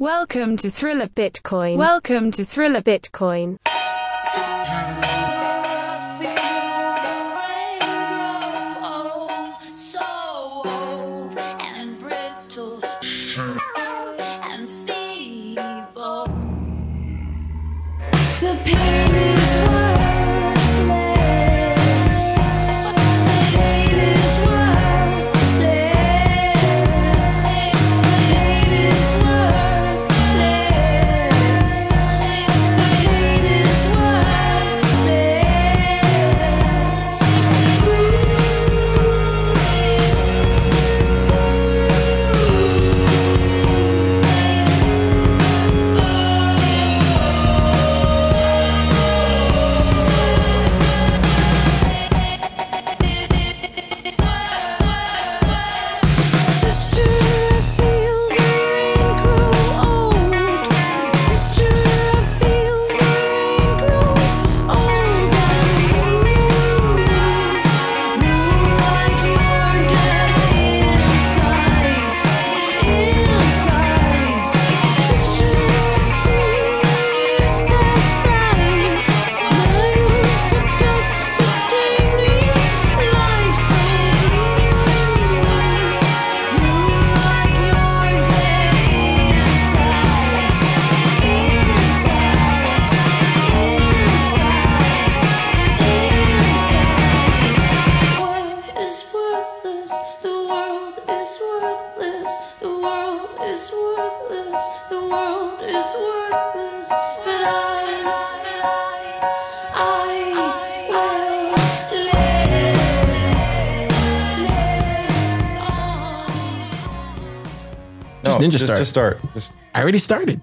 Welcome to Thriller Bitcoin. Welcome to Thriller Bitcoin. Ninja just, start. Just start. Just I already started.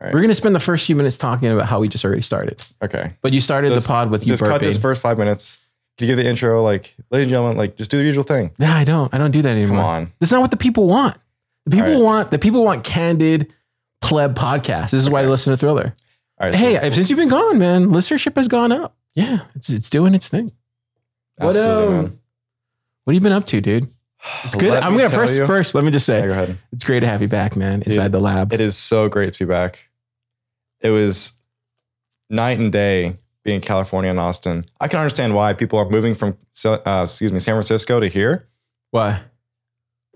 All right. We're gonna spend the first few minutes talking about how we just already started. okay. But you started the pod with you Just cut this first five minutes. Can you give the intro? Like, ladies and gentlemen, like, just do the usual thing. Nah, I don't. I don't do that anymore. Come on. That's not what the people want. The people right. want the people want candid pleb podcasts. This is why they listen to Thriller. All right. so- Hey, since you've been gone, man, listenership has gone up. Yeah, it's it's doing its thing. What um, man. what have you been up to, dude? It's good. Let I'm gonna first you- first. Let me just Yeah, say, go ahead. it's great to have you back, man. Inside Dude, the lab. It is so great to be back. It was night and day being in California and Austin. I can understand why people are moving from, uh, excuse me, San Francisco to here. Why?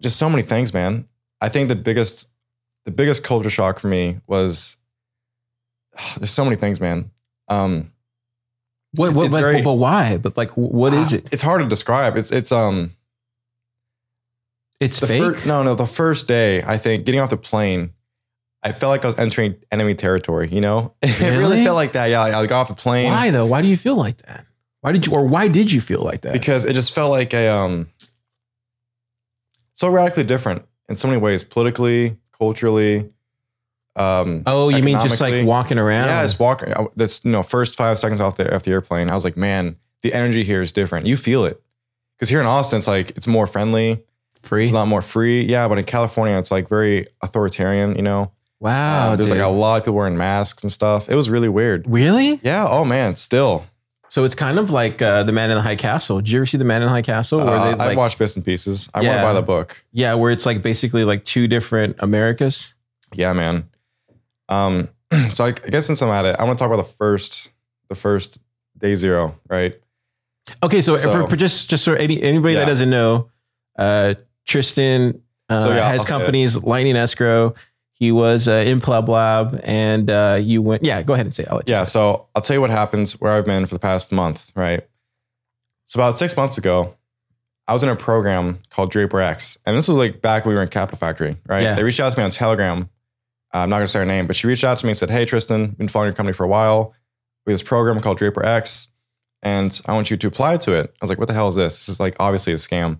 Just so many things, man. I think the biggest, the biggest culture shock for me was there's so many things, man. Um, What? What? like, very- but why? But like, what is it? It's hard to describe. It's it's um It's the fake. fir- no no the first day I think getting off the plane, I felt like I was entering enemy territory. You know, it really Really? felt like that. Yeah, I got off the plane Why though? Why do you feel like that? Why did you, or why did you feel like that? because it just felt like a um so radically different in so many ways, politically, culturally. Um, oh, you mean just like walking around? Yeah, just walking. That's you know, first five seconds off the off the airplane, I was like, man, the energy here is different. You feel it because here in Austin, it's like it's more friendly. Free. It's a lot more free. Yeah, but in California, it's like very authoritarian. You know, wow, Um, there's like a lot of people wearing masks and stuff. It was really weird. really? Yeah. Oh man, still. So it's kind of like uh, the Man in the High Castle. Did you ever see the Man in the High Castle? Where Uh, they I've watched bits and pieces. I want Yeah. to buy the book. yeah, where it's like basically like two different Americas. Yeah, man. Um, so I, I guess since I'm at it, I want to talk about the first, the first day zero, right? Okay, so, So- for, just just so any, anybody that doesn't know, uh, Tristan uh, So, yeah, has it. companies Lightning Escrow. He was uh, in Pleb Lab, and uh, you went. Yeah, go ahead and say. it. I'll Yeah. say. So I'll tell you what happens where I've been for the past month, right? So about six months ago, I was in a program called Draper X, and this was like back when we were in Capital Factory, right? Yeah. They reached out to me on Telegram. Uh, I'm not gonna say her name, but she reached out to me and said, "Hey, Tristan, been following your company for a while. We have this program called Draper X, and I want you to apply to it." I was like, "What the hell is this? This is like obviously a scam."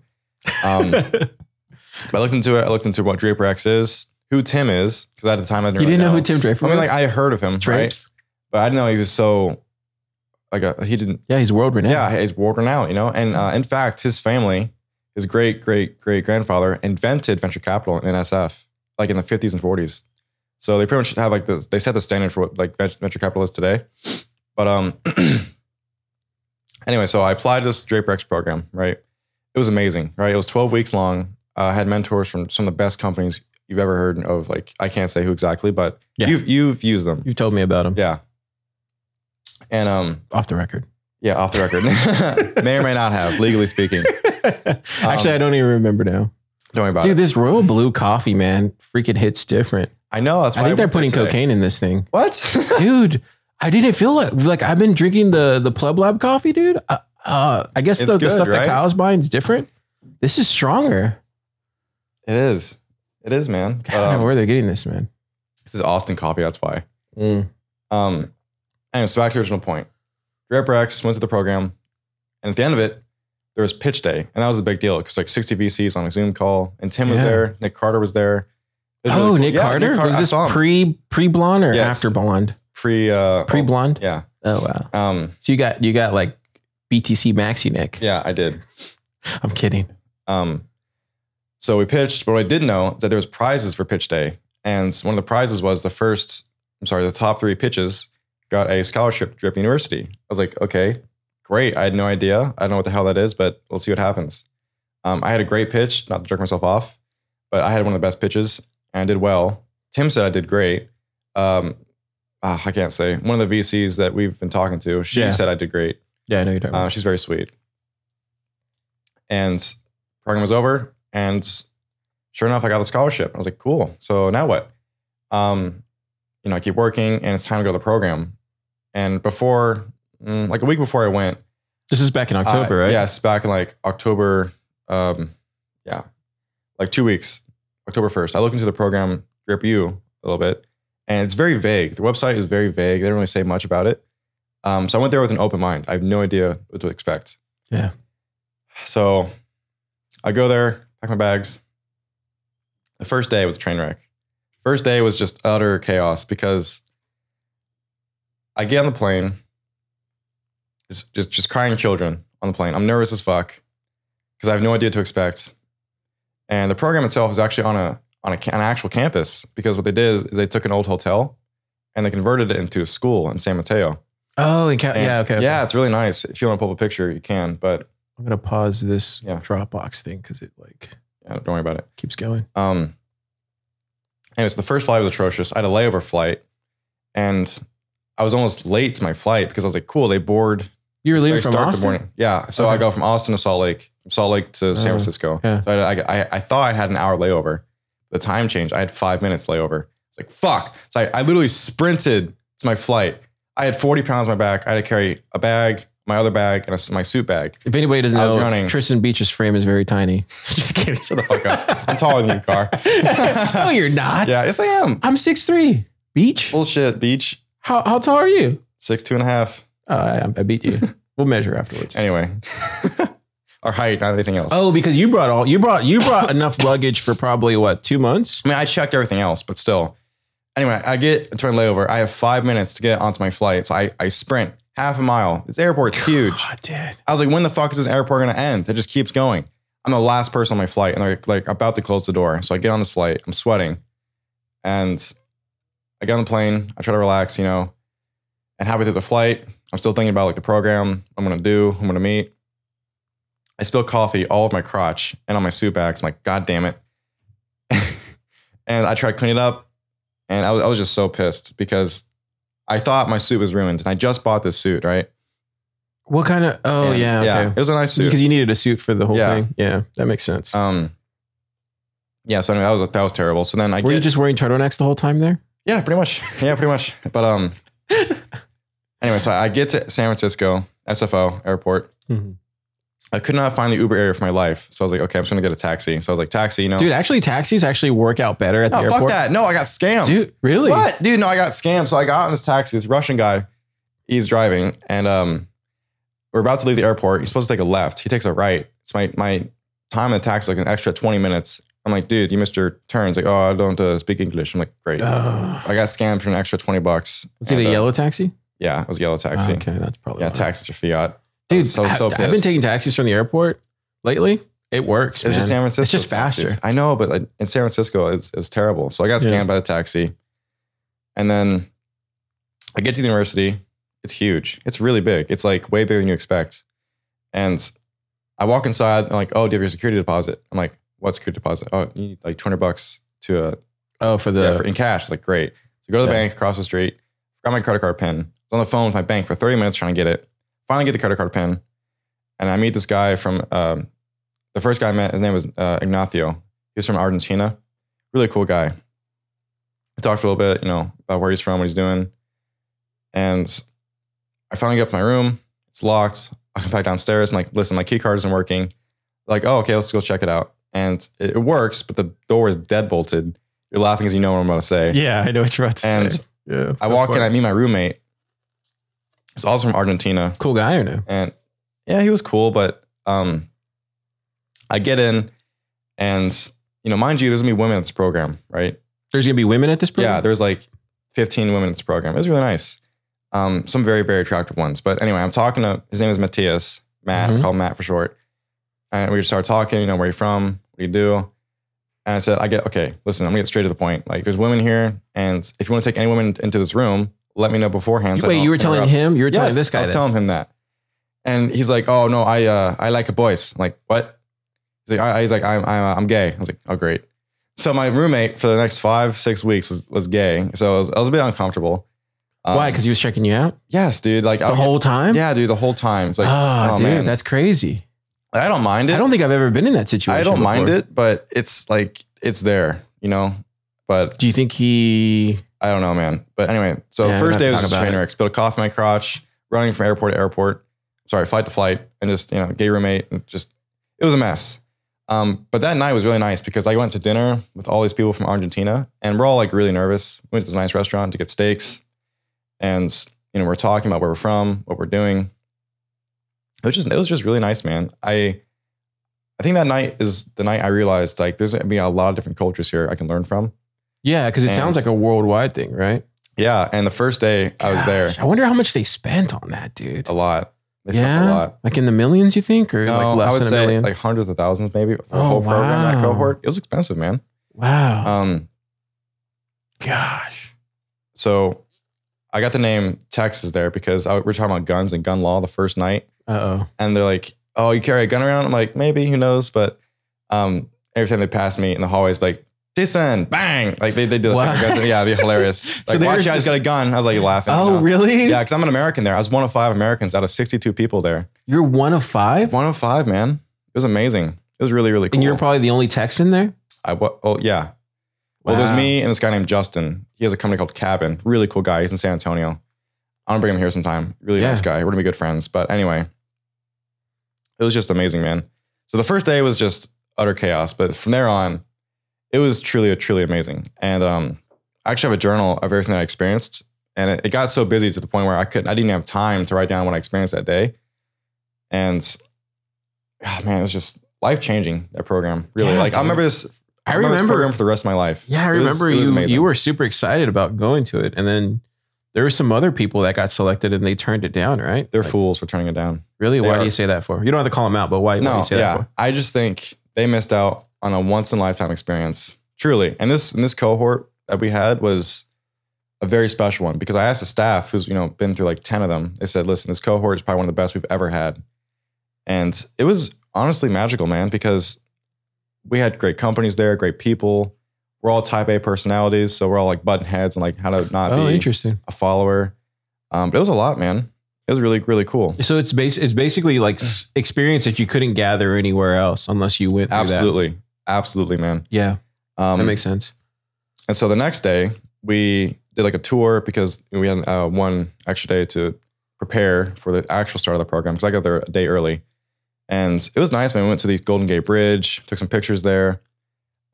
Um, but I looked into it. I looked into what Draper X is, who Tim is, because at the time I didn't. you really didn't know who Tim Draper was? I was? mean, like I heard of him, right? But I didn't know he was so like a, he didn't. Yeah, he's world renowned. Yeah, he's world renowned, you know. And uh, in fact, his family, his great great great grandfather, invented venture capital in SF, like in the 50s and 40s. So they pretty much have like this. They set the standard for what like venture capital is today. But um, anyway, so I applied to this Draper X program. Right, it was amazing. Right, it was 12 weeks long. Uh, I had mentors from some of the best companies you've ever heard of. Like I can't say who exactly, but Yeah. you've you've used them. You've told me about them. Yeah. And um, off the record. yeah, off the record, may or may not have, legally speaking. Actually, I don't even remember now. Don't worry about Dude, it. Dude, this Royal Blue coffee, man, freaking hits different. I know. That's why I think they're putting cocaine in this thing. What? dude i didn't feel like like i've been drinking the the pleb lab coffee dude uh, uh i guess the, It's the good, stuff that right? kyle's buying is different this is stronger it is. It is, man. God, But, I don't know um, where they're getting this man this is Austin coffee. That's why. Mm. Um, anyway, so back to the original point. Draper X went to the program, and at the end of it, there was pitch day, and that was the big deal because like 60 VCs on a Zoom call, and Tim was Yeah. there, Nick Carter was there. It was oh really cool. nick Yeah, carter was I this saw him. pre pre blonde or Yes. after blonde pre uh, pre oh, blonde yeah. oh wow Um, so you got you got like btc maxi nick yeah, I did. i'm kidding Um, so we pitched, but what I did know is that there was prizes for pitch day, and one of the prizes was the first. I'm sorry, the top three pitches got a scholarship to Draper University. I was like, okay, great. I had no idea. I don't know what the hell that is, but we'll see what happens. Um, I had a great pitch, not to jerk myself off, but I had one of the best pitches and I did well. Tim said I did great. Um, ah, I can't say. One of the VCs that we've been talking to, she Yeah. said I did great. Yeah i know you don't. Uh, she's very sweet. And program was over, and sure enough, I got the scholarship. I was like, cool. So now what? Um, you know, I keep working, and it's time to go to the program. And before, mm, like a week before I went, this is back in october uh, right Yes, back in like October. Um, yeah, like two weeks, October first. I looked into the program Draper U a little bit, and it's very vague. The website is very vague. They don't really say much about it. Um, so I went there with an open mind. I have no idea what to expect. Yeah. So I go there, pack my bags. The first day was a train wreck. First day was just utter chaos because I get on the plane. It's just just crying children on the plane. I'm nervous as fuck because I have no idea what to expect. And the program itself is actually on a on a, an actual campus because what they did is they took an old hotel and they converted it into a school in San Mateo. Oh and ca- And yeah okay, okay Yeah, it's really nice. If you want to pull up a picture, you can, but i'm gonna pause this Yeah. dropbox thing because it like yeah, don't worry about it. keeps going Um, anyways, the first flight was atrocious. I had a layover flight, and I was almost late to my flight because I was like, "Cool, they board." you were they leaving from start austin the morning. Yeah, so I Okay. go from Austin to Salt Lake, from Salt Lake to San Oh, Francisco. yeah. So I, I, I thought I had an hour layover. The time changed. I had five minutes layover. It's like fuck. So I, I literally sprinted to my flight. I had forty pounds on my back. I had to carry a bag, my other bag, and a, my suit bag. If anybody doesn't I was know, running. Tristan Beach's frame is very tiny. Just kidding. Shut the fuck up. I'm taller than you, car. no, you're not. Yeah, yes I am. I'm 6'3". Beach? Bullshit, beach. How, how tall are you? Six, two and a half. Oh, I, I beat you. we'll measure afterwards. Anyway, our height, not anything else. Oh, because you brought all you brought you brought enough luggage for probably what two months? I mean, I checked everything else, but still. Anyway, I get to my layover. I have five minutes to get onto my flight. So I, I sprint half a mile. This airport's huge. God, dude. I was like, when the fuck is this airport going to end? It just keeps going. I'm the last person on my flight and they're like about to close the door. So I get on this flight. I'm sweating. And I get on the plane. I try to relax, you know, and halfway through the flight, I'm still thinking about like the program I'm going to do, I'm going to meet. I spill coffee all over my crotch and on my suit bags. I'm like, God damn it. and I try to clean it up. And I was, I was just so pissed because I thought my suit was ruined. And I just bought this suit, right? What kind of? Oh And, yeah, It okay. was a nice suit. Because you needed a suit for the whole Yeah. thing. Yeah, that makes sense. Um, yeah, so anyway, that was that was terrible. So then I Were get you just wearing turtlenecks the whole time there? yeah, pretty much, yeah, pretty much. But um, anyway, so I get to San Francisco SFO airport. Mhm. I could not find the Uber area for my life, so I was like, okay, I'm just gonna get a taxi. So I was like, taxi, you know, Dude, actually, taxis actually work out better at the no, airport. fuck that. No, I got scammed. Dude, really? What, dude? No, I got scammed. So I got in this taxi. This Russian guy, he's driving, and um, we're about to leave the airport. He's supposed to take a left. He takes a right. It's my my time in the taxi like an extra 20 minutes. I'm like, dude, you missed your turn. He's like, oh, I don't uh, speak English. I'm like, great. Oh. I got scammed for an extra 20 bucks. Was it a uh, yellow taxi? Yeah, it was a yellow taxi. Ah, okay, that's probably Yeah, why. taxis are fiat. Dude, So- so I, have been taking taxis from the airport lately. It works. It was man. just San Francisco. It's just faster. taxis. I know, but like, in San Francisco, it's, it was terrible. So I got scammed Yeah. by the taxi. And then I get to the university. It's huge. It's really big. It's like way bigger than you expect. And I walk inside. I'm like, oh, do you have your security deposit? I'm like, what security deposit? Oh, you need like 200 bucks to a Oh, for the yeah, for, in cash. It's like great. So go to the Yeah. bank across the street. Got my credit card pin. I was on the phone with my bank for 30 minutes trying to get it. Finally get the credit card pin, and I meet this guy from um, the first guy I met. His name was uh, Ignacio. He was from Argentina. Really cool guy. I talked for a little bit, you know, about where he's from, what he's doing, and I finally get up to my room. It's locked. I come back downstairs. I'm like, listen, my key card isn't working. Like, oh, okay, let's go check it out. And it, it works, but the door is dead bolted. You're laughing because you know what I'm about to say. yeah, I know what you're about to And say. Yeah, I walk in, I meet my roommate. He's also from Argentina. cool guy or no? And yeah, he was cool, but um I get in and you know, mind you, there's gonna be women at this program, right? There's gonna be women at this program. Yeah, there's like 15 women at this program. It was really nice. Um, some very, very attractive ones. But anyway, I'm talking to his name is Matthias, Matt, Mhm. I call him Matt for short. And we just started talking, you know, where you from? What do you do? And I said, I get okay, listen, I'm gonna get straight to the point. Like there's women here, and if you want to take any women into this room, let me know beforehand. so Wait, you were telling interrupt. him? You were telling Yes, this guy I was telling him that. And he's like, "Oh no, I uh, I like boys." I'm like, "What?" He's like, I, "He's like, I'm I'm, uh, I'm gay." I was like, "Oh great." So my roommate for the next five six weeks was was gay, so I was, I was a bit uncomfortable. Um, Why? Because he was checking you out yes, dude. Like the I'll whole time. yeah, dude, the whole time. It's like, oh, oh, dude, man, that's crazy. I don't mind it. I don't think I've ever been in that situation. I don't mind it, but it's like it's there, you know. But Do you think he? I don't know, man. But anyway, so Yeah, first day was just talking train wreck. Spilled a cough in my crotch, running from airport to airport. Sorry, flight to flight, and just you know, gay roommate, and just it was a mess. Um, but that night was really nice because I went to dinner with all these people from Argentina, and we're all like really nervous. We went to this nice restaurant to get steaks, and you know, we're talking about where we're from, what we're doing. It was just it was just really nice, man. I I think that night is the night I realized like there's gonna be a lot of different cultures here I can learn from. Yeah, because it And- sounds like a worldwide thing, right? Yeah, and the first day I was there, Gosh, I wonder how much they spent on that, dude. a lot. They spent a lot. like in the millions, you think, or No, like less I would than a say million? like hundreds of thousands, maybe for the Oh, whole program. That wow. cohort, it was expensive, man. wow, Um, gosh, so I got the name Texas there because I, we we're talking about guns and gun law the first night, uh oh. and they're like, "Oh, you carry a gun around?" I'm like, "Maybe, who knows?" But um, every time they pass me in the hallways, like. Jason, bang! Like they, they do Wow. Yeah, it'd be hilarious. Like, they watch, were you guys just- got a gun. I was like laughing. Oh, you Oh, know? really? Yeah, because I'm an American there. I was one of five Americans out of 62 people there. You're one of five, One of five, man. It was amazing. It was really, really cool. and you're probably the only Texan there. I oh yeah. Well, there's me and this guy named Justin. He has a company called Cabin. Really cool guy. He's in San Antonio. I'm gonna bring him here sometime. Really Yeah. nice guy. We're gonna be good friends. But anyway, it was just amazing, man. So the first day was just utter chaos, but from there on, it was truly, truly amazing. And um, I actually have a journal of everything that I experienced, and it, it got so busy to the point where I couldn't, I didn't have time to write down what I experienced that day. And oh, man, it was just life changing. That program, really. Yeah, like I remember this. I this remember- program for the rest of my life. Yeah, I remember was you. You were super excited about going to it, and then there were some other people that got selected, and they turned it down. Right? They're Like, fools for turning it down. Really? They Why are. do you say that for? You don't have to call them out, but why? why do No, you say yeah. that for? I just think they missed out on a once in a lifetime experience. Truly. And this and this cohort that we had was a very special one because I asked the staff who's, you know, been through like 10 of them. They said, listen, this cohort is probably one of the best we've ever had. And it was honestly magical, man, because we had great companies there, great people. We're all type A personalities. So we're all like button heads and like how to not Oh, be interesting. a follower. Um, but it was a lot, man. It was really, really cool. So it's base. It's basically like experience that you couldn't gather anywhere else unless you went through that. Absolutely. Man. Yeah, Um, that makes sense. And so the next day, we did like a tour because we had uh, one extra day to prepare for the actual start of the program because I got there a day early. And it was nice, man. We went to the Golden Gate Bridge, took some pictures there.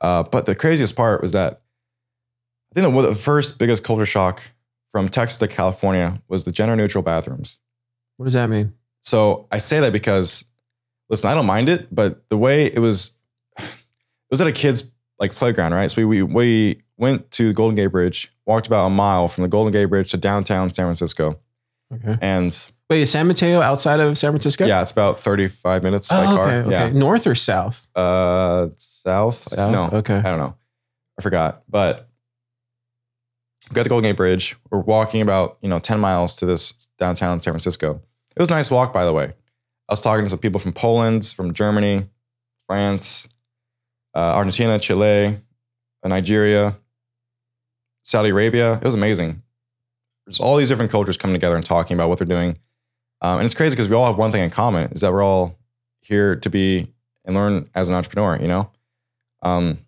Uh, but the craziest part was that I think the, the first biggest culture shock from Texas to California was the gender neutral bathrooms. What does that mean? So I say that because, listen, I don't mind it, but the way it was, was at a kid's like playground, right? So we we, we went to the Golden Gate Bridge, walked about a mile from the Golden Gate Bridge to downtown San Francisco, Okay. and Wait, is San Mateo outside of San Francisco? yeah, it's about thirty five minutes by Oh, car. okay. Okay. North or south? Yeah, uh, south. South? No, Okay. I don't know. I forgot, but we got the Golden Gate Bridge. We're walking about you know ten miles to this downtown San Francisco. It was a nice walk, by the way. I was talking to some people from Poland, from Germany, France, uh, Argentina, Chile, Nigeria, Saudi Arabia. It was amazing. There's all these different cultures coming together and talking about what they're doing. Um, and it's crazy because we all have one thing in common is that we're all here to be and learn as an entrepreneur, you know? Um,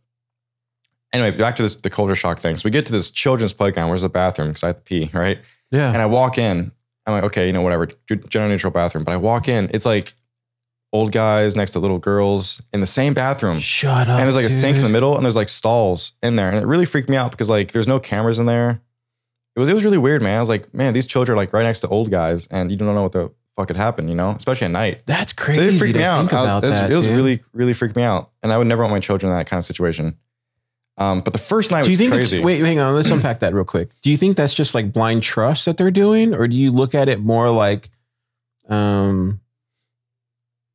anyway, back to this, the culture shock thing. So we get to this children's playground. Where's the bathroom? Because I have to pee, right? Yeah. And I walk in. I'm like, okay, you know, whatever, gender neutral bathroom. But I walk in, it's like old guys next to little girls in the same bathroom. Shut up. and there's like a sink in the middle and there's like stalls in there. And it really freaked me out because like there's no cameras in there. It was it was really weird, man. I was like, man, these children are like right next to old guys and you don't know what the fuck could happen, you know, especially at night. That's So crazy. it freaked to me out. Think was- about it was, that, it was dude. really, really freaked me out. And I would never want my children in that kind of situation. Um, but the first night Do you was think crazy. it's wait, hang on, let's unpack that real quick. Do you think that's just like blind trust that they're doing, or do you look at it more like um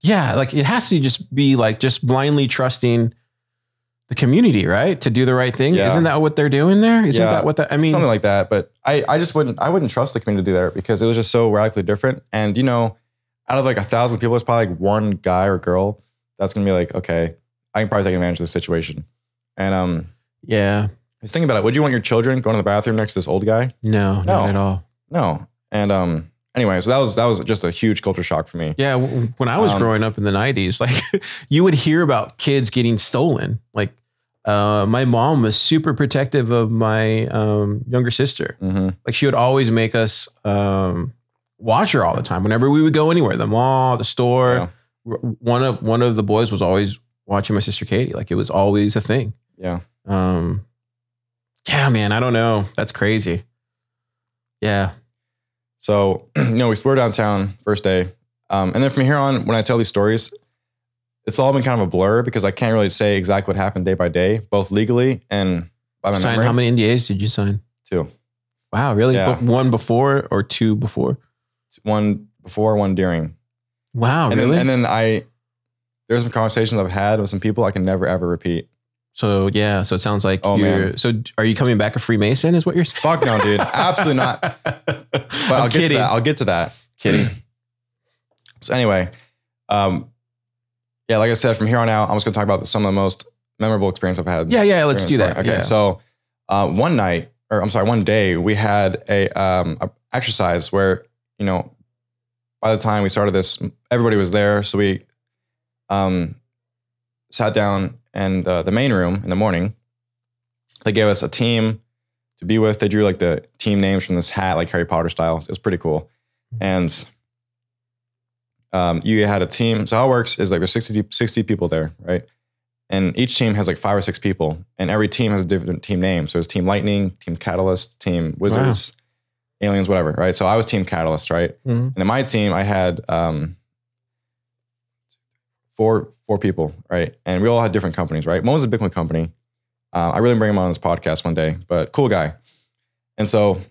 yeah, like it has to just be like just blindly trusting the community, right? To do the right thing. Yeah. Isn't that what they're doing there? Isn't Yeah. that what that I mean something like that. But I, I just wouldn't, I wouldn't trust the community there because it was just so radically different. And you know, out of like a thousand people, it's probably like one guy or girl that's gonna be like, okay, I can probably take advantage of this situation. And um, Yeah. I was thinking about it. Would you want your children going to the bathroom next to this old guy? No, No. not at all. No. And um, anyway, so that was that was just a huge culture shock for me. Yeah, when I was Um, growing up in the '90s, like you would hear about kids getting stolen. Like uh, my mom was super protective of my um, younger sister. hmm Like she would always make us um, watch her all the time. Whenever we would go anywhere, the mall, the store, Yeah. one of one of the boys was always watching my sister Katie. Like it was always a thing. Yeah. Um, yeah, man, I don't know. That's crazy. Yeah, So, you know, we were downtown first day. Um, and then from here on, when I tell these stories, it's all been kind of a blur because I can't really say exactly what happened day by day, both legally and by my sign. memory. How many NDAs did you sign? Two. Wow, really? Yeah. One before or two before? One before, one during. Wow, and, really? then, and then I, there's some conversations I've had with some people I can never ever repeat. So yeah, so it sounds like Oh, you're. man. So are you coming back a Freemason? Is what you're saying? Fuck no, dude. Absolutely not. But I'm I'll get to that. I'll get to that. Kidding. So anyway, um, yeah, like I said, from here on out, I'm just gonna talk about some of the most memorable experience I've had. Yeah, yeah. Let's do that. Okay, Yeah. so uh, one night, or I'm sorry, one day, we had a, um, a exercise where you know, by the time we started this, everybody was there, so we um, sat down and uh, the main room in the morning. They gave us a team to be with. They drew like the team names from this hat, like Harry Potter style. It was pretty cool, and um, you had a team. So how it works is like there's 60, 60 people there, right? And each team has like five or six people, and every team has a different team name. So there's Team Lightning, Team Catalyst, Team Wizards, Aliens, whatever, right? So I was Team Catalyst, right? Mhm. And in my team, I had um, four four people, right? And we all had different companies, right? One was a Bitcoin company. Uh, I really bring him on this podcast one day, but cool guy. And so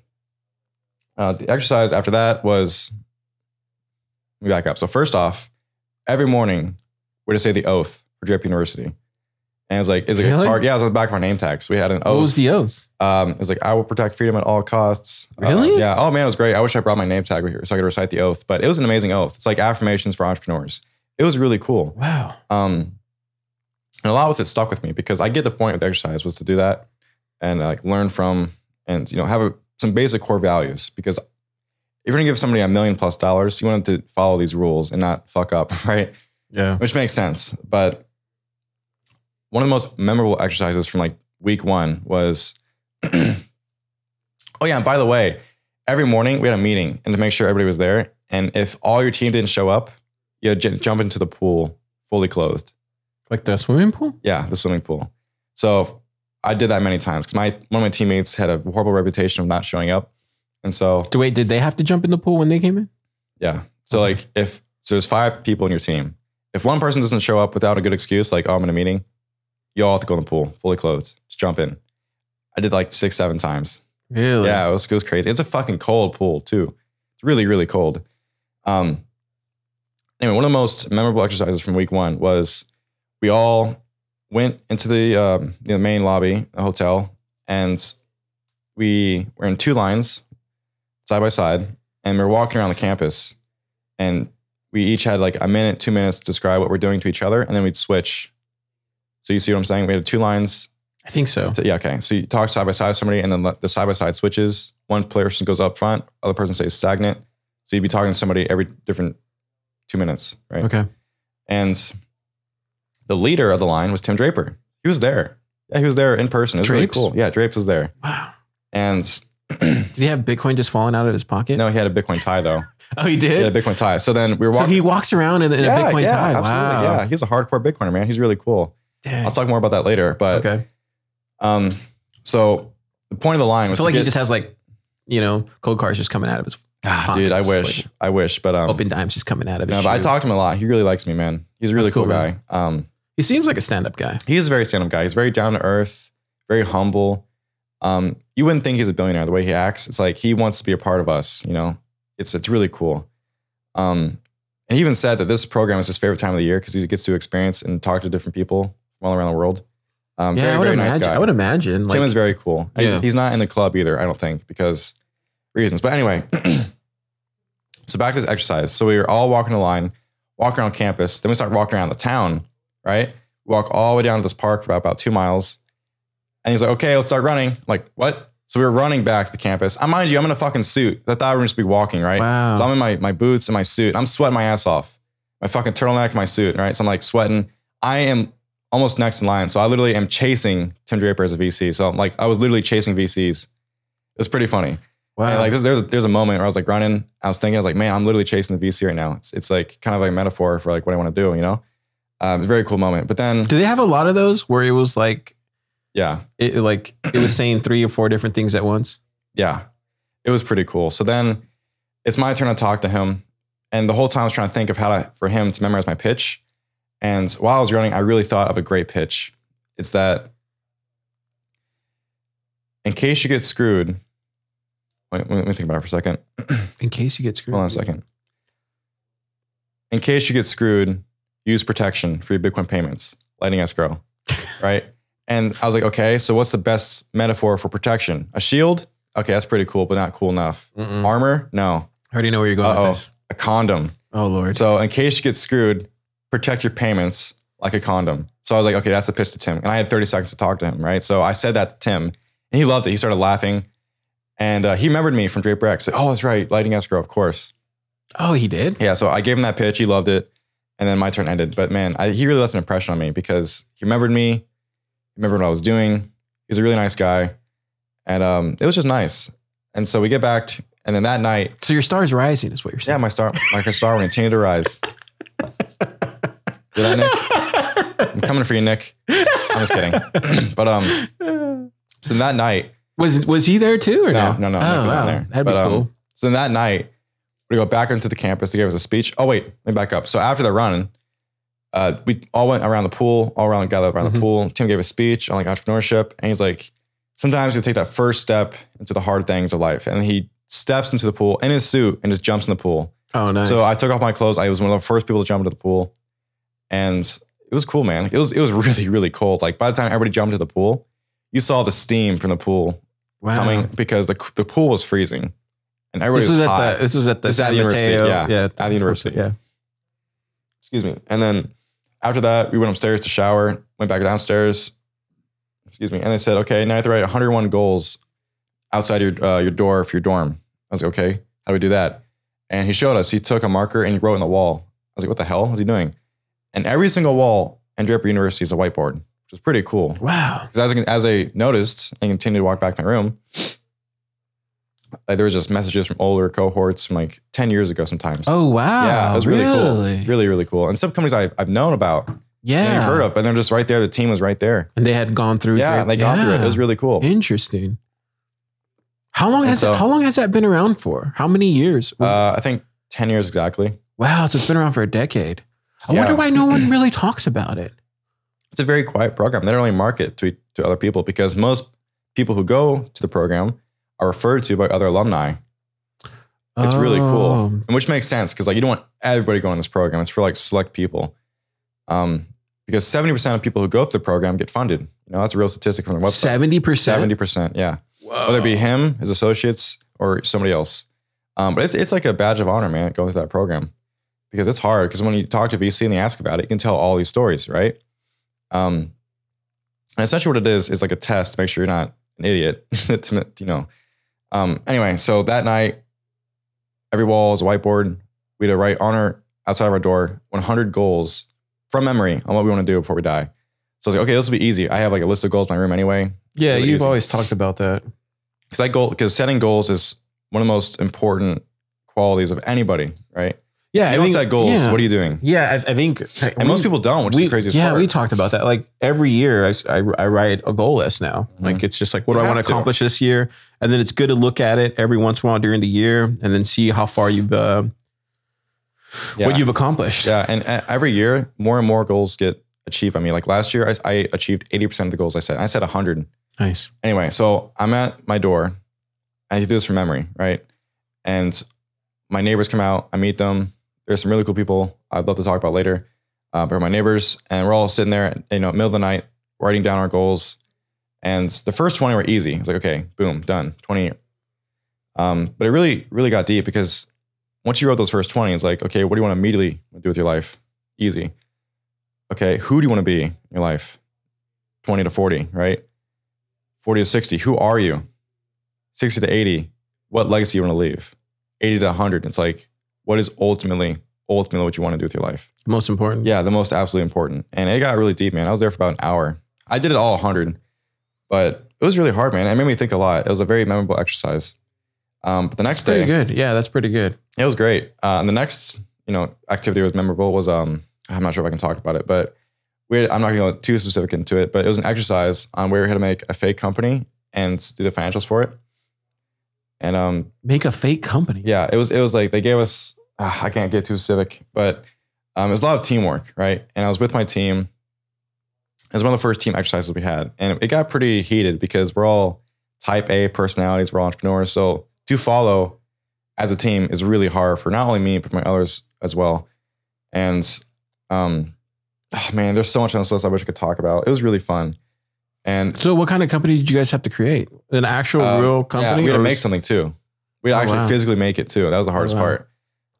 uh, the exercise after that was let me back up. So first off, every morning we're to say the oath for Draper University. And it was like, is it Really? a card? Yeah, it was on the back of our name tag. So we had an oath. What was the oath? Um, it was like, I will protect freedom at all costs. Uh, Really? yeah. Oh man, it was great. I wish I brought my name tag with here so I could recite the oath, but it was an amazing oath. It's like affirmations for entrepreneurs. It was really cool. Wow. Um, and a lot with it stuck with me because I get the point of the exercise was to do that and like learn from and you know have a, some basic core values because if you're gonna give somebody a million plus dollars, you want them to follow these rules and not fuck up, right? Yeah. which makes sense. But one of the most memorable exercises from like week one was, oh yeah, and by the way, every morning we had a meeting and to make sure everybody was there. And if all your team didn't show up, you j- jump into the pool fully clothed. Like the swimming pool? Yeah, the swimming pool. So I did that many times because my one of my teammates had a horrible reputation of not showing up, and so Do wait, did they have to jump in the pool when they came in? Yeah. So Okay. like if so there's five people in your team. If one person doesn't show up without a good excuse, like, oh, I'm in a meeting, you all have to go in the pool, fully clothed. Just jump in. I did like six, seven times. Really? Yeah, it was, it was crazy. It's a fucking cold pool too. It's really, really cold. Um anyway, one of the most memorable exercises from week one was we all went into the um, the main lobby, the hotel, and we were in two lines, side by side, and we are walking around the campus, and we each had like a minute, two minutes to describe what we're doing to each other, and then we'd switch. So you see what I'm saying? We had two lines I think so. So, yeah, okay. So you talk side by side with somebody, and then the side by side switches. One person goes up front, other person stays stagnant. So you'd be talking to somebody every different two minutes, right? Okay. And the leader of the line was Tim Draper. He was there. Yeah, he was there in person. It was Drapes? really cool. Yeah, Drapes was there. Wow. And Did he have Bitcoin just falling out of his pocket? no, he had a Bitcoin tie though. Oh, he He did. had a Bitcoin tie. So then we were so walking. he walks around in, in yeah, a Bitcoin yeah, tie. absolutely. Wow. Yeah, he's a hardcore Bitcoiner, man. He's really cool. Dang. I'll talk more about that later. But okay. um, so the point of the line I was feel to like he get- just has like, you know, Coldcards just coming out of his Ah, dude, I wish, like- I wish, but um, Opendimes just coming out of his. no, but I shoe. talked to him a lot. He really likes me, man. He's a really That's cool, cool, guy. man. Um, He seems like a stand-up guy. he is a very stand-up guy. He's very down to earth, very humble. Um, you wouldn't think he's a billionaire the way he acts. It's like he wants to be a part of us. You know, it's it's really cool. Um, and he even said that this program is his favorite time of the year because he gets to experience and talk to different people from all around the world. Um, yeah, very, I would very imagine. nice guy. I would imagine. Like, Tim is very cool. He's, Yeah. he's not in the club either, I don't think, because reasons. But anyway, so back to this exercise. So we were all walking the line, walking around campus. Then we start walking around the town, right? We walk all the way down to this park for about, about two miles. And he's like, okay, let's start running. I'm like, what? So we were running back to campus. I mind you, I'm in a fucking suit. I thought we were just be walking, right? wow. So I'm in my, my boots and my suit. I'm sweating my ass off. My fucking turtleneck, my suit, right? So I'm like sweating. I am almost next in line. So I literally am chasing Tim Draper as a VC. So I'm like, I was literally chasing VCs. It was pretty funny. Wow. And like there's, there's, a, there's a moment where I was like running. I was thinking, I was like, man, I'm literally chasing the VC right now. It's, it's like kind of like a metaphor for like what I want to do, you know? Um, very cool moment. But then, Do they have a lot of those where it was like, yeah, it, like it was saying three or four different things at once? yeah, it was pretty cool. So then it's my turn to talk to him. And the whole time I was trying to think of how to, for him to memorize my pitch. And while I was running, I really thought of a great pitch. It's that in case you get screwed, wait, let me think about it for a second. In case you get screwed. Hold on a second. In case you get screwed, use protection for your Bitcoin payments, Lightning escrow, right? And I was like, okay, so what's the best metaphor for protection? A shield? Okay, that's pretty cool, but not cool enough. Mm-mm. Armor? No. I already know where you're going Uh-oh. with this. A condom. Oh Lord. So in case you get screwed, protect your payments like a condom. So I was like, okay, that's the pitch to Tim. And I had 30 seconds to talk to him, right? So I said that to Tim, and he loved it. He started laughing. And uh, he remembered me from Draper X. oh, that's right. Lightning escrow, of course. oh, he did. Yeah, so I gave him that pitch. He loved it. And then my turn ended. But man, I, he really left an impression on me because he remembered me, remembered what I was doing. He was a really nice guy. And um, it was just nice. And so we get back, to- and then that night, So your star's rising, is what you're saying. yeah, my star, my star will continue to rise. Did I, Nick? I'm coming for you, Nick. I'm just kidding. but um, so that night, was was he there too or no, no? no, no, Nick Oh, wasn't wow. there. That'd But, be um, cool. So then that night, we go back into the campus to give us a speech. Oh wait, let me back up. So after the run, uh, we all went around the pool, all around gathered around Mhm. the pool. Tim gave a speech on like entrepreneurship, and he's like, sometimes you take that first step into the hard things of life, and he steps into the pool in his suit and just jumps in the pool. Oh, nice. So I took off my clothes. I was one of the first people to jump into the pool, and it was cool, man. It was it was really really cold. Like by the time everybody jumped into the pool, you saw the steam from the pool wow. coming because the the pool was freezing, and everybody This was, was hot. at the this was at the This is at San the university, Mateo. yeah. yeah, At the university. Yeah. Excuse me. And then after that, we went upstairs to shower. Went back downstairs. Excuse me. And they said, okay, now you have to write 101 goals outside your uh, your door for your dorm. I was like, okay, how do we do that? And he showed us. He took a marker and he wrote on the wall. I was like, what the hell is he doing? And every single wall in Draper University is a whiteboard, which is pretty cool. Wow. Because as, I- as I noticed and continued to walk back to my room, like there was just messages from older cohorts from like 10 years ago sometimes. Oh wow. yeah, it was really, really cool. Really, really cool. And some companies I've, I've known about, Yeah. yeah. heard of, but they're just right there. The team was right there. And they had gone through. Yeah, they got through it. It was really cool. interesting. How long And has so- that, how long has that been around for? How many years? Was- Uh, I think 10 years exactly. wow, so it's been around for a decade. I Yeah. wonder why no one really talks about it. It's a very quiet program. They don't really market to, to other people because most people who go to the program are referred to by other alumni. It's really cool, Oh. and which makes sense because like you don't want everybody going to this program. It's for like select people, um, because seventy percent of people who go through the program get funded. You know that's a real statistic from the website. Seventy percent. Seventy percent, yeah. Whether it be him, his associates, or somebody else. Um, but it's it's like a badge of honor, man, going through that program because it's hard. Because when you talk to VC and they ask about it, you can tell all these stories, right? Um, And essentially, what it is is like a test to make sure you're not an idiot. to, you know. Um, anyway, so that night, every wall is a whiteboard. We had to write on our outside of our door 100 goals from memory on what we want to do before we die. So I was like, okay, this will be easy. I have like a list of goals in my room anyway. Yeah, Really you've easy. always talked about that. Because I goal because setting goals is one of the most important qualities of anybody, right? Yeah, you don't set goals. Yeah, What are you doing? yeah I, I think, And most people don't, which is the craziest yeah, part. we talked about that. Like every year, I I write a goal list now. Mhm. Like it's just like, what You do I want to to. accomplish this year? And then it's good to look at it every once in a while during the year, and then see how far you've uh, Yeah. what you've accomplished. Yeah, and uh, every year, more and more goals get achieved I mean, Like last year, I, I achieved eighty percent of the goals I set. I set hundred. Nice. Anyway, so I'm at my door. I do this from memory, right? And my neighbors come out. I meet them. There's some really cool people I'd love to talk about later. Uh, but my neighbors, and we're all sitting there, you know, middle of the night, writing down our goals. And the first 20 were easy. It's like, okay, boom, done, 20. Um, but it really, really got deep because once you wrote those first 20, it's like, okay, what do you want to immediately do with your life? Easy. Okay, who do you want to be in your life? 20 to 40, right? 40 to 60, who are you? 60 to 80, what legacy you want to leave? 80 to 100, it's like, what is ultimately, ultimately what you want to do with your life? Most important. Yeah, the most absolutely important. And it got really deep, man. I was there for about an hour. I did it all 100, but it was really hard, man. It made me think a lot. It was a very memorable exercise. Um, but the next That's pretty day, good. Yeah, that's pretty good. it was great. Uh, and the next, you know, activity was memorable was um, I'm not sure if I can talk about it, but we had, I'm not going to go too specific into it, but it was an exercise on where we had to make a fake company and do the financials for it. And um, Make a fake company. yeah, it was it was like they gave us ah, I can't get too specific, but um, it was a lot of teamwork, right? And I was with my team. It was one of the first team exercises we had, and it got pretty heated because we're all type A personalities, we're all entrepreneurs, so to follow as a team is really hard for not only me but my others as well. And um, oh man, there's so much on this list I wish I could talk about. It was really fun, and So, what kind of company did you guys have to create? An actual um, real company? Yeah, we had to make something too. We Oh, actually wow. physically make it too. That was the hardest wow. part.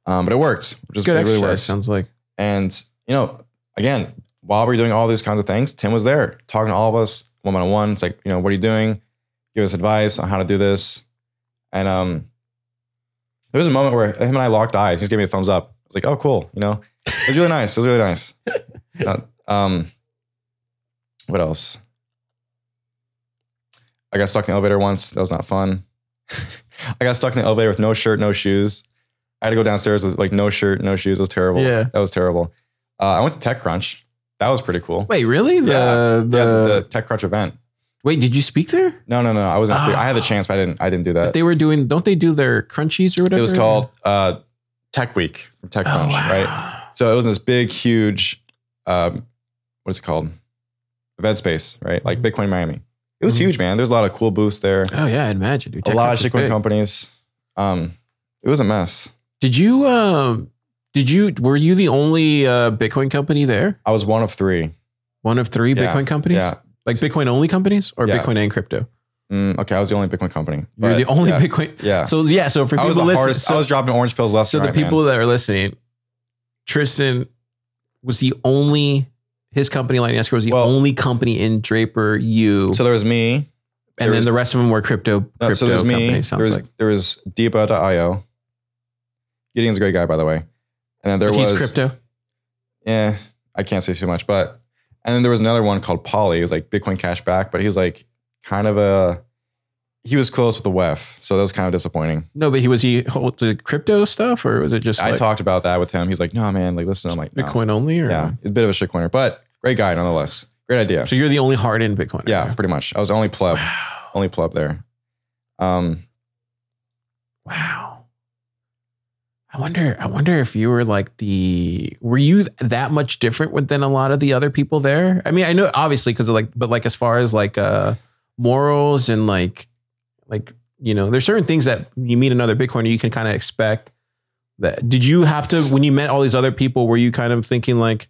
Um, but it worked. Good it really worked. Sounds like. And you know, again, while we were doing all these kinds of things, Tim was there talking to all of us one on one. It's like, you know, what are you doing? Give us advice on how to do this. And um, there was a moment where him and I locked eyes. He just gave me a thumbs up. I was like, oh, cool. You know, it was really nice. It was really nice. Uh, um, what else? I got stuck in the elevator once. That was not fun. I got stuck in the elevator with no shirt, no shoes. I had to go downstairs with like no shirt, no shoes. It was terrible. Yeah. That was terrible. Uh, I went to TechCrunch. That was pretty cool. Wait, really? The, yeah, the, yeah, the TechCrunch event. wait, did you speak there? No, no, no. I wasn't. speaking. I had the Ah. chance, but I didn't. I didn't do But that. they were doing. Don't they do their crunchies or whatever? It was called uh, Tech Week from Oh, TechCrunch, wow. right? So it was in this big, huge, um, what is it called? Event space, right? Like Bitcoin Miami. It was Mhm. huge, man. There's a lot of cool booths there. Oh yeah, I'd imagine. Dude. a lot of TechCrunch is shitcoin big. companies. Um, it was a mess. Did you? Um, did you? Were you the only uh, Bitcoin company there? I was one of three. One of three Yeah, Bitcoin companies? Yeah. Like Bitcoin only companies or Yeah. Bitcoin and crypto? Mm, okay, I was the only Bitcoin company. You're the only yeah, Bitcoin. Yeah. So yeah, so for I people was listening, hardest. so, I was dropping orange pills so the right, man. people that are listening, Tristan was the only his company Lightning Escrow was the Well- only company in Draper U, So there was me. and then was- the rest of them were crypto. No, crypto so there's me. There was like. there was Deepa.io. Gideon's a great guy, by the way. And then there But was he's crypto. Yeah, I can't say too much, but and then there was another one called Poly. It was like Bitcoin Cash Back, but he was like kind of a he was close with the WEF, so that was kind of disappointing. No, but he was he hold the crypto stuff or was it just I like talked about that with him. He's like, "No, man, like listen." I'm like, no. Bitcoin only? Or? Yeah, he's a bit of a shitcoiner, but great guy nonetheless. Great idea. So you're the only hard in Bitcoin. Yeah, pretty much. I was the only pleb, Wow. only pleb there. Um, Wow. I wonder. I wonder if you were like the. Were you that much different with- than a lot of the other people there? I mean, I know obviously because of like, but like as far as like uh morals and like, like you know, there's certain things that when you meet another Bitcoiner, you can kind of expect. That did you have to when you met all these other people? Were you kind of thinking like,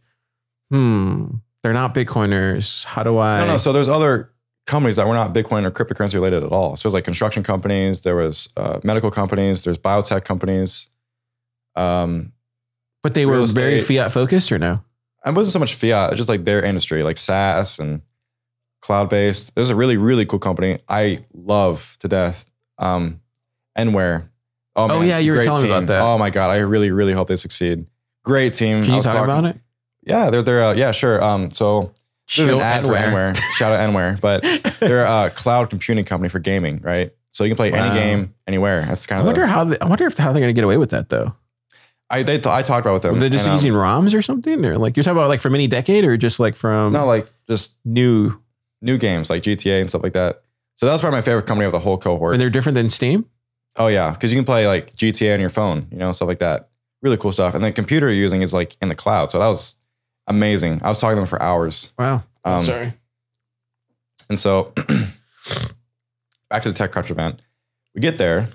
hmm, they're not Bitcoiners. How do I? no, no. So there's other companies that were not Bitcoin or cryptocurrency related at all. So there's like construction companies, there was uh, medical companies, there's biotech companies. Um, but they were very fiat focused or no? it wasn't so much fiat, just like their industry, like SaaS and cloud based. There's a really really cool company I love to death. Um, Enware. Oh, yeah, you were telling me about that. Oh my god, I really really hope they succeed. Great team. Can you talk talking- about it? Yeah, they're they're uh, yeah sure. Um, so Show ad for Enware. Shout out Enware, but they're a cloud computing company for gaming, right? So you can play Wow. any game anywhere. That's kind of. I wonder the, how. They, I wonder if how they're gonna get away with that though. I they I talked about with them. Was they just and, um, using ROMs or something, or like you're talking about like from any decade, or just like from no like just new? New games like GTA and stuff like that. So that's probably my favorite company of the whole cohort. Are they different than Steam? oh yeah, because you can play like GTA on your phone, you know, stuff like that. Really cool stuff. And the computer you're using is like in the cloud. So that was amazing. I was talking to them for hours. Wow. Um, Sorry. And so back to the TechCrunch event. We get there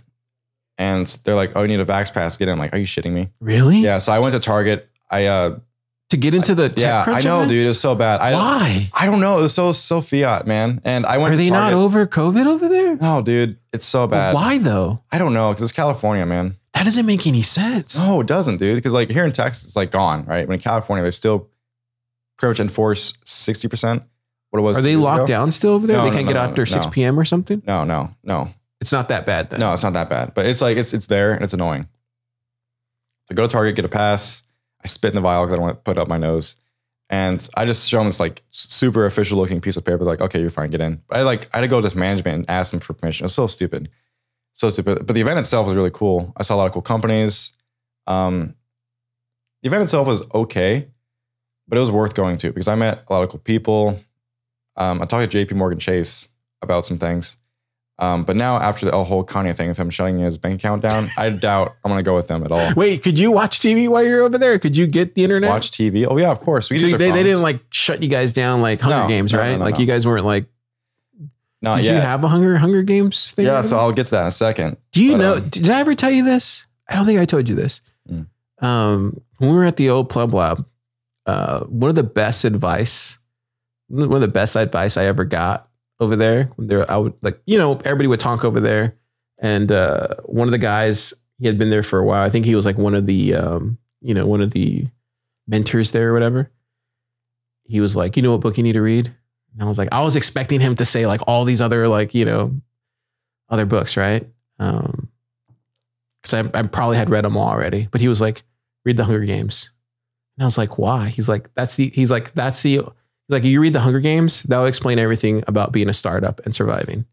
and they're like, oh, you need a Vax Pass to get in. I'm like, are you shitting me? Really? Yeah. So I went to Target. I, uh, To get into the yeah, I know, event? dude. It's so bad. I, Why? I don't know. It was so, so fiat, man. And I went Are they not over COVID over there? No, dude. It's so bad. Why though? I don't know. Cause it's California, man. That doesn't make any sense. No, it doesn't, dude. Because like here in Texas, it's like gone, right? But in California, they still pretty much enforce 60% what it was. Are they locked ago. down still over there? No, they no, can't no, get no, after. 6 p.m. or something? No, no, no. It's not that bad then. No, it's not that bad. But it's like it's it's there and it's annoying. So go to Target, get a pass. I spit in the vial because I don't want to put up my nose. And I just show them this like super official looking piece of paper. Like, okay, you're fine, get in. But I like I had to go to this management and ask them for permission. It's so stupid. So stupid. But the event itself was really cool. I saw a lot of cool companies. Um, the event itself was okay, but it was worth going to because I met a lot of cool people. Um, I talked to JP Morgan Chase about some things. Um, but now after the whole Kanye thing with him shutting his bank account down, I doubt I'm gonna go with them at all. Wait, could you watch TV while you're over there? Could you get the internet? Watch TV. Oh yeah, of course. We So they, they didn't like shut you guys down like Hunger No, Games, no, right? no, no, like no. you guys weren't like. Not did yet. you have a Hunger Hunger Games thing? yeah, so? I'll get to that in a second. Do you But, know? um, did I ever tell you this? I don't think I told you this. Mm. Um, when we were at the old Pleb Lab, uh, one of the best advice, one of the best advice I ever got over there. When there, I would like, you know, everybody would talk over there, and uh, one of the guys, he had been there for a while. I think he was like one of the, um, you know, one of the mentors there or whatever. He was like, you know what book you need to read? And I was like, I was expecting him to say like all these other like, you know, other books, right? Um, because I, I probably had read them all already. But he was like, read the Hunger Games, and I was like, why? He's like, that's the. He's like, that's the. Like, you read the Hunger Games, that'll explain everything about being a startup and surviving.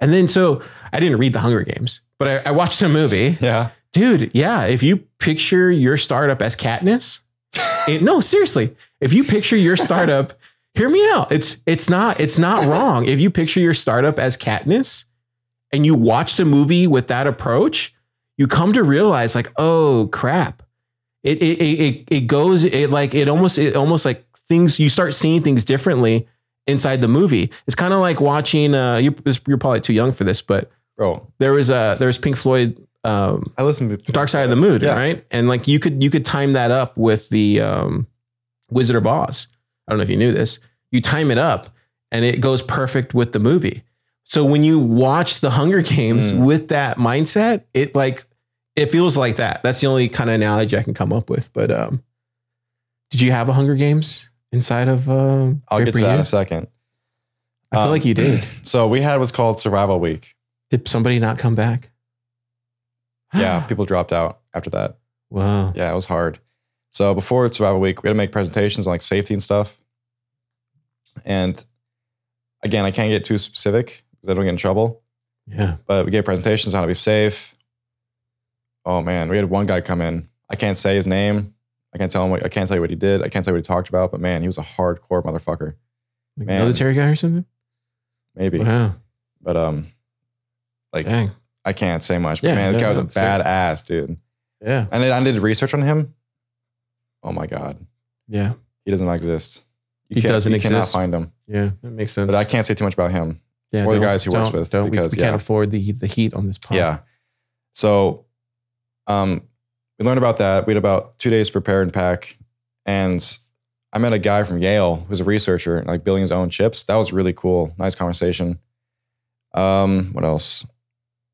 And then so I didn't read the Hunger Games, but I, I watched the movie, Yeah. dude. Yeah, if you picture your startup as Katniss, it, no, seriously, if you picture your startup, hear me out. It's it's not it's not wrong. If you picture your startup as Katniss, and you watch the movie with that approach, you come to realize like, oh crap, it it it it, it goes it like it almost it almost like things you start seeing things differently inside the movie. It's kind of like watching. Uh, you, you're probably too young for this, but Bro, there was a there was Pink Floyd. Um, I listened to Dark Side of the Moon, Yeah. right? And like you could you could time that up with the um, Wizard of Oz. I don't know if you knew this. You time it up, and it goes perfect with the movie. So when you watch the Hunger Games Mm. with that mindset, it like it feels like that. That's the only kind of analogy I can come up with. But um, did you have a Hunger Games inside of? Um, I'll get to that in a second. I feel Um, like you did. So we had what's called Survival Week. Did somebody not come back? Yeah, people dropped out after that. Wow. Yeah, it was hard. So before Survival Week, we had to make presentations on like safety and stuff. And again, I can't get too specific because I don't get in trouble. Yeah. But we gave presentations on how to be safe. Oh man, we had one guy come in. I can't say his name. I can't tell him what I can't tell you what he did. I can't tell you what he talked about. But man, he was a hardcore motherfucker. Like Man. military guy or something? Maybe. Wow. But um, like Dang. I can't say much. But Yeah, man, this guy was a badass dude. Yeah. And I did research on him. Oh my god, Yeah. he doesn't exist. You He doesn't you cannot exist. find him. Yeah. That makes sense. But I can't say too much about him. yeah, or the guys he works with, Don't, we- because, we, can't afford the the heat on this pod. Yeah. So, um, we learned about that. We had about two days to prepare and pack, and I met a guy from Yale who's a researcher, like building his own chips. That was really cool. Nice conversation. Um, what else?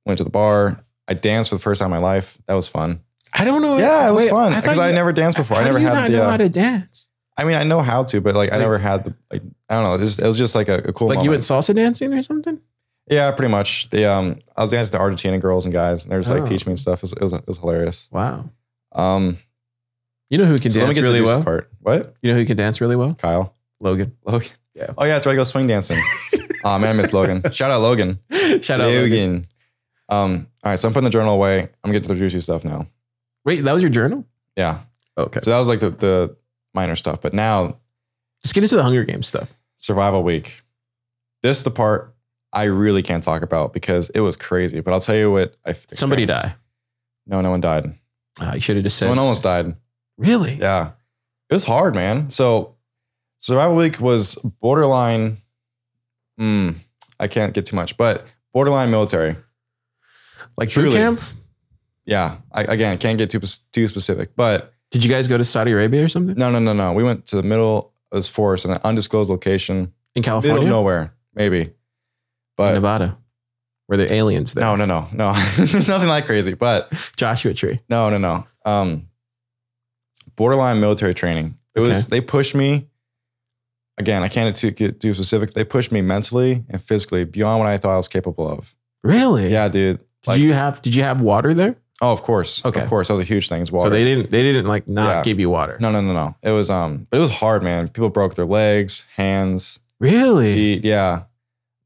Went to the bar. I danced for the first time in my life. That was fun. I don't know. Yeah, it was Wait, fun because I, you- never danced before. I never do you had not the. know uh, how to dance. I mean, I know how to, but like I never had the like. I don't know. It, just, it was just like a, a cool. like you went salsa dancing or something? Yeah, pretty much. The um, I was dancing to Argentina girls and guys, and they're just like Oh. teaching me stuff. It was, it was, it was hilarious. Wow. Um, You know who can so let me dance get to really the well? Part. What? You know who can dance really well? Kyle. Logan. Logan. Yeah. Oh yeah, that's right. I go swing dancing. oh man, I miss Logan. Shout out Logan. Shout out Logan. Um. All right, so I'm putting the journal away. I'm gonna get to the juicy stuff now. Wait, that was your journal? Yeah. Okay. So that was like the the minor stuff, but now Just get into the Hunger Games stuff. survival week. This is the part I really can't talk about because it was crazy. But I'll tell you what. I Somebody die. No, no one died. Uh, you should have just said. Someone almost died. really? Yeah. It was hard, man. So survival week was borderline. Hmm. I can't get too much, but borderline military. Like Truly. boot camp? Yeah. I, again, can't get too too specific, but Did you guys go to Saudi Arabia or something? no, no, no, no. We went to the middle of this forest in an undisclosed location, In middle California? of nowhere, maybe. But Nevada. Were there aliens there? no, no, no, no, nothing like crazy. But Joshua Tree. no, no, no. Um, borderline military training. It was. They pushed me. Again, I can't too, get too specific. They pushed me mentally and physically beyond what I thought I was capable of. Really? Yeah, dude. Did Like- you have did you have water there? Oh, of course. Okay. Of course. That was a huge thing. Is water. So they didn't they didn't like not Yeah. give you water. no, no, no, no. It was um, but it was hard, man. People broke their legs, hands, Really? feet. Yeah.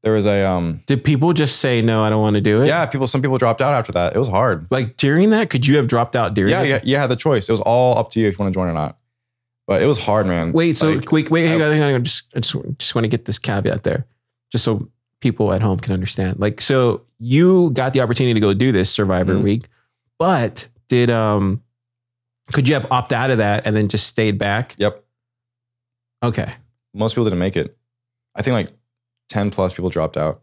There was a um, Did people just say no, I don't want to do it? yeah. People. Some people dropped out after that. It was hard. Like during that, could you have dropped out during Yeah, it? yeah. You had the choice. It was all up to you if you want to join or not. But it was hard, man. Wait, so Like, wait, wait, hang I- on, hang on. I just, I just, just want to get this caveat there, just so people at home can understand. Like, so you got the opportunity to go do this Survivor Mhm. Week, but did um, could you have opted out of that and then just stayed back? Yep. Okay, Most people didn't make it. I think like ten plus people dropped out.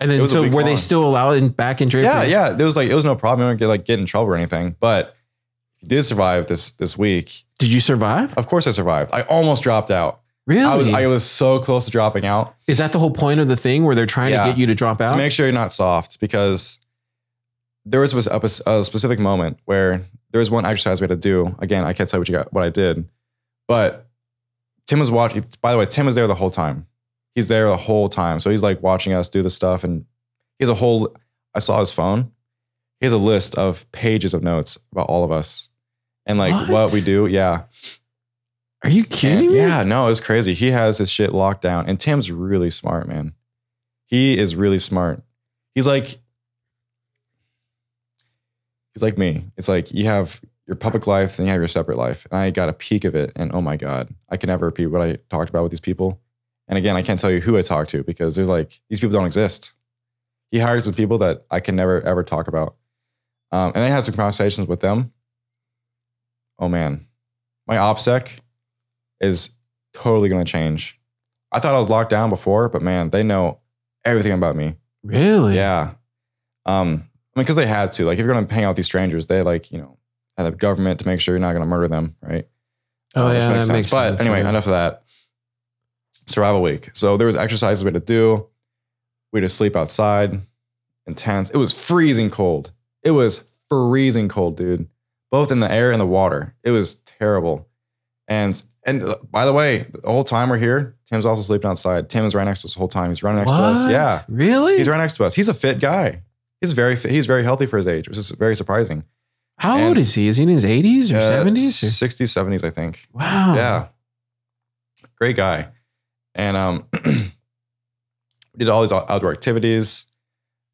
and then so were they still allowed in back in Draper? Yeah, yeah. There was like it was no problem. You don't get like get in trouble or anything. But you did survive this this week, Did you survive? of course I survived. I almost dropped out. Really? I was I was so close to dropping out. Is that the whole point of the thing where they're trying Yeah. to get you to drop out? Make sure you're not soft because there was a, a specific moment where there was one exercise we had to do. Again, I can't tell you what you got, what I did, but Tim was watching. By the way, Tim was there the whole time. He's there the whole time, so he's like watching us do the stuff, and he has a whole. I saw his phone. He has a list of pages of notes about all of us and like what, What? we do. Yeah, Are you kidding and- me? Yeah, no, it's crazy. He has his shit locked down. And Tim's really smart, man. He is really smart. He's like, he's like me. It's like you have your public life, then you have your separate life. And I got a peek of it. And oh my God, I can never repeat what I talked about with these people. And again, I can't tell you who I talked to because there's like, these people don't exist. He hired some people that I can never, ever talk about. Um, and I had some conversations with them. Oh man, my OPSEC is totally going to change. I thought I was locked down before, but man, they know everything about me. Really? Yeah. Um, I mean, because they had to. Like, if you're going to hang out with these strangers, they like, you know, have the government to make sure you're not going to murder them, right? Oh which yeah, that makes But sense. anyway, yeah. enough of that. Survival week. So there was exercises we had to do. We had to sleep outside, intense. It was freezing cold. It was freezing cold, dude. Both in the air and the water. It was terrible. And and uh, by the way, the whole time we're here, Tim's also sleeping outside. Tim is right next to us the whole time. He's running next to us. Yeah. Really? He's right next to us. He's a fit guy. He's very fit. He's very healthy for his age, which is very surprising. How and- old is he? Is he in his 80s or Uh, 70s? Or? 60s, 70s, I think. Wow. Yeah. Great guy. And um, we did all these outdoor activities.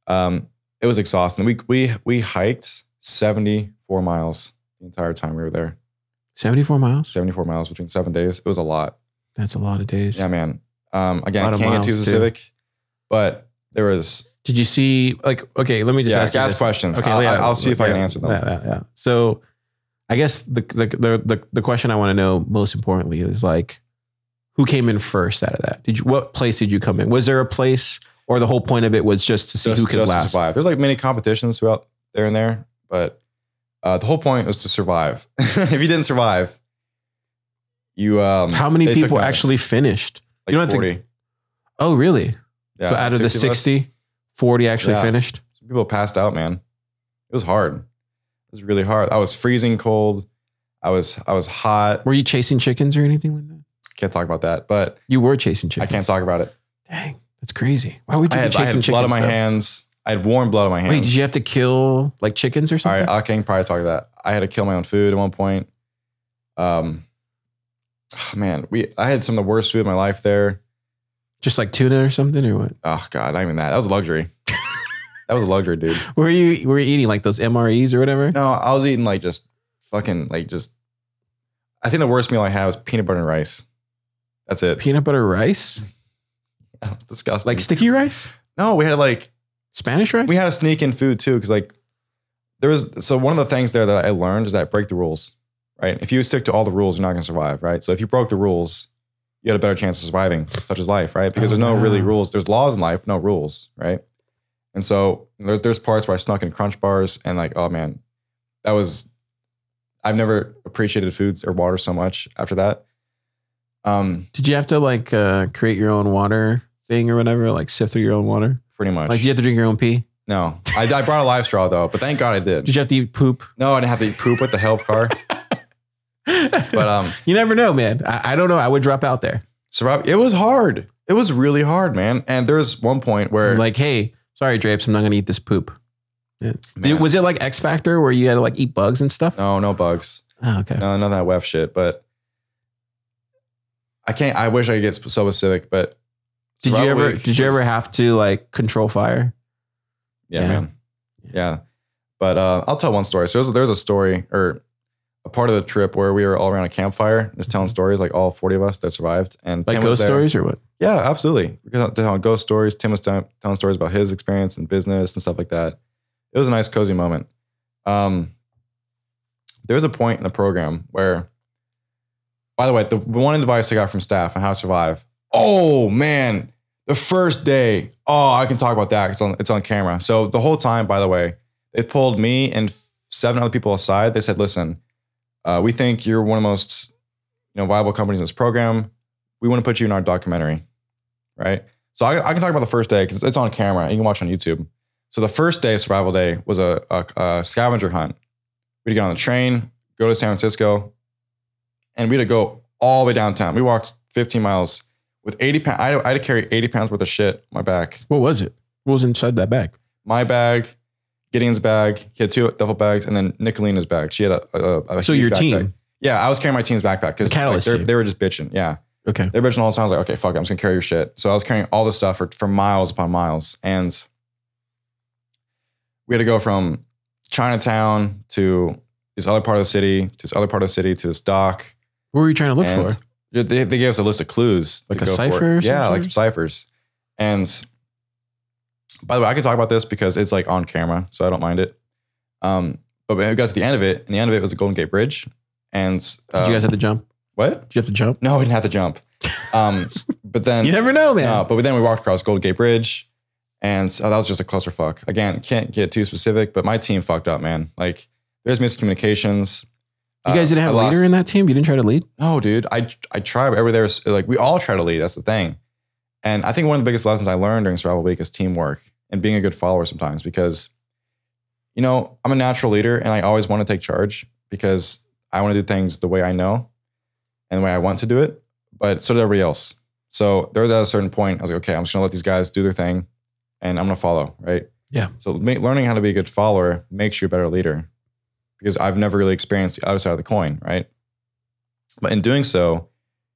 Um, it was exhausting. We we we hiked 74 miles the entire time we were there. 74 miles? 74 miles between seven days. It was a lot. That's a lot of days. Yeah, man. Um, again, I can't get too too. specific, but there was Did you see, like, okay, let me just yeah, ask you ask questions. Okay, I'll, yeah, I'll see if I can answer them. Yeah, yeah, yeah. So I guess the, the, the, the, the question I want to know most importantly is like, who came in first out of that? Did you, what place did you come in? Was there a place or the whole point of it was just to see just, who could last? survive. There's like many competitions throughout there and there, but uh, the whole point was to survive. if you didn't survive, you um How many people actually finished? like you don't think- 40. Oh, really? yeah, so out of the 60 of 40 actually Yeah. finished? Some people passed out, man. It was hard. It was really hard. I was freezing cold. I was I was hot. Were you chasing chickens or anything like that? Can't talk about that, but You were chasing chickens. I chickens. can't talk about it. Dang, that's crazy. Why would I you had, be I chasing had chickens? blood on my though? hands. I had warm blood on my hands. Wait, did you have to kill like chickens or All something? right, I can probably talk about that. I had to kill my own food at one point. Um, man, we I had some of the worst food of my life there. Just like tuna or something or what? Oh god, not even that. That was a luxury. that was a luxury, dude. Were you were you eating like those MREs or whatever? No, I was eating like just fucking like just. I think the worst meal I had was peanut butter and rice. That's it. Peanut butter rice? That was disgusting. Like sticky rice? no, we had like Spanish rice? we had to sneak in food too because like there was so one of the things there that I learned is that break the rules, right? If you stick to all the rules, you're not going to survive, right? So if you broke the rules, you had a better chance of surviving, such as life, right? Because Oh, there's no really oh, rules. There's laws in life, no rules, right? And so there's there's parts where I snuck in crunch bars and like, oh man, that was I've never appreciated foods or water so much after that. Um, Did you have to like uh, create your own water thing or whatever? Like sift through your own water? pretty much. Like, did you have to drink your own pee? no, I, I brought a LifeStraw though, but thank God I did. Did you have to eat poop? No, I didn't have to eat poop with the help car. But um, you never know, man. I, I don't know. I would drop out there. survive. It was hard. It was really hard, man. And there's one point where I'm like, hey, sorry, Drapes, I'm not gonna eat this poop. Yeah. Man. Did- was it like X Factor where you had to like eat bugs and stuff? no, no bugs, Oh, okay. no, none of that WEF shit. But I can't. I wish I could get so specific, but Did you ever did you ever have to like control fire? Yeah, Yeah. man. Yeah. But uh, I'll tell one story. So there's, there's a story or a part of the trip where we were all around a campfire, just telling stories, like all 40 of us that survived. And Mm-hmm. Like Tim ghost stories or what? Yeah, absolutely. Because telling ghost stories. Tim was telling, telling stories about his experience in business and stuff like that. It was a nice, cozy moment. Um, there was a point in the program where, by the way, the one advice I got from staff on how to survive. Oh man, the first day. Oh, I can talk about that. It's on, it's on camera. So the whole time, by the way, they pulled me and seven other people aside. They said, "Listen, uh, we think you're one of the most, you know, viable companies in this program. We want to put you in our documentary, right?" So I, I can talk about the first day because it's on camera. You can watch on YouTube. So the first day, survival day, was a, a, a scavenger hunt. We'd get on the train, go to San Francisco, and we had to go all the way downtown. We walked 15 miles with 80 pounds. I, had- I had to carry 80 pounds worth of shit on my back. What was it? What was inside that bag? My bag, Gideon's bag. He had two duffel bags, and then Nicolina's bag. She had a, a, a So huge your backpack. team. Yeah, I was carrying my team's backpack because The they they were just bitching. Yeah, Okay. they were bitching all the time. I was like, okay, fuck it, I'm just gonna carry your shit. So I was carrying all this stuff for, for miles upon miles, and we had to go from Chinatown to this other part of the city, to this other part of the city, to this dock. What were you trying to look And for? They, they gave us a list of clues. Like a cipher Yeah, like some ciphers. And by the way, I can talk about this because it's like on camera, so I don't mind it. Um, but when we got to the end of it, and the end of it was the Golden Gate Bridge. And Did um, you guys have to jump? what? Did you have to jump? No, we didn't have to jump. Um, but then You never know, man. no, but then we walked across Golden Gate Bridge, and so that was just a clusterfuck. Again, can't get too specific, but my team fucked up, man. Like, there's miscommunications. You guys Uh, didn't have a leader in that team? You didn't try to lead? No, dude. I I try, every there's like we all try to lead. That's the thing. And I think one of the biggest lessons I learned during Survival Week is teamwork and being a good follower sometimes because, you know, I'm a natural leader and I always want to take charge because I want to do things the way I know and the way I want to do it. But so did everybody else. So there was at a certain point, I was like, okay, I'm just gonna let these guys do their thing and I'm gonna follow, right? Yeah. So learning how to be a good follower makes you a better leader because I've never really experienced the other side of the coin, right? But in doing so,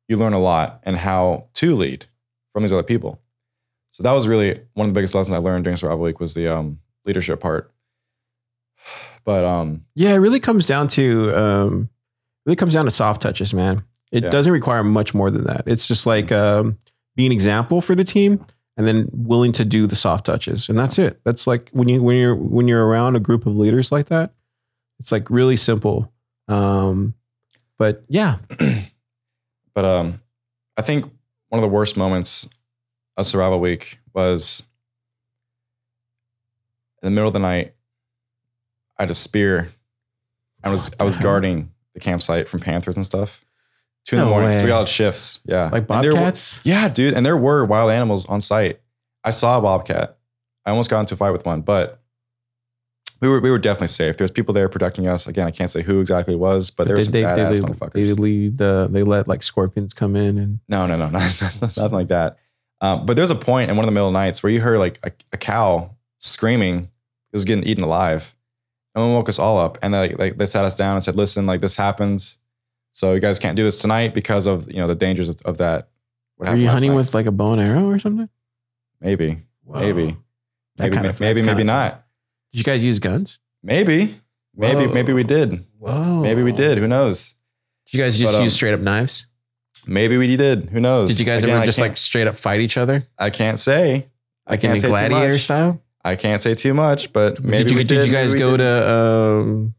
you learn a lot and how to lead from these other people. So that was really one of the biggest lessons I learned during Survival Week was the um, leadership part. But um, Yeah, it really comes down to um really comes down to soft touches, man. It Yeah. doesn't require much more than that. It's just like um be an example for the team and then willing to do the soft touches. And that's it. That's like when you when you're when you're around a group of leaders like that, it's like really simple. Um but yeah, but um, I think one of the worst moments of Survival Week was in the middle of the night. I had a spear. I was I was guarding the campsite from panthers and stuff. Two in No the morning. we all had shifts. Yeah, like there were- bobcats. Yeah, dude. And there were wild animals on site. I saw a bobcat. I almost got into a fight with one, but we were we were definitely safe. There's people there protecting us. Again, I can't say who exactly it was, but there were some they, badass they, motherfuckers. they, the, they let like scorpions come in and No, no, no, not, nothing like that. Um, but there's a point in one of the middle of the nights where you heard like a, a cow screaming. It was getting eaten alive. And one woke us all up and they, like, they sat us down and said, listen, like this happens. So you guys can't do this tonight because of, you know, the dangers of, of that. What happened you hunting night. with like a bow and arrow or something? maybe, maybe, That maybe, kinda- maybe, maybe, that's kinda- not. Did you guys use guns? Maybe, maybe, Whoa. maybe we did. Whoa. Maybe we did. Who knows? Did you guys just But, um, use straight up knives? Maybe we did. Who knows? Did you guys Again, ever I just like straight up fight each other? I can't say. I Like can't say too gladiator much. style? I can't say too much, but maybe did you we did, you guys go did. to um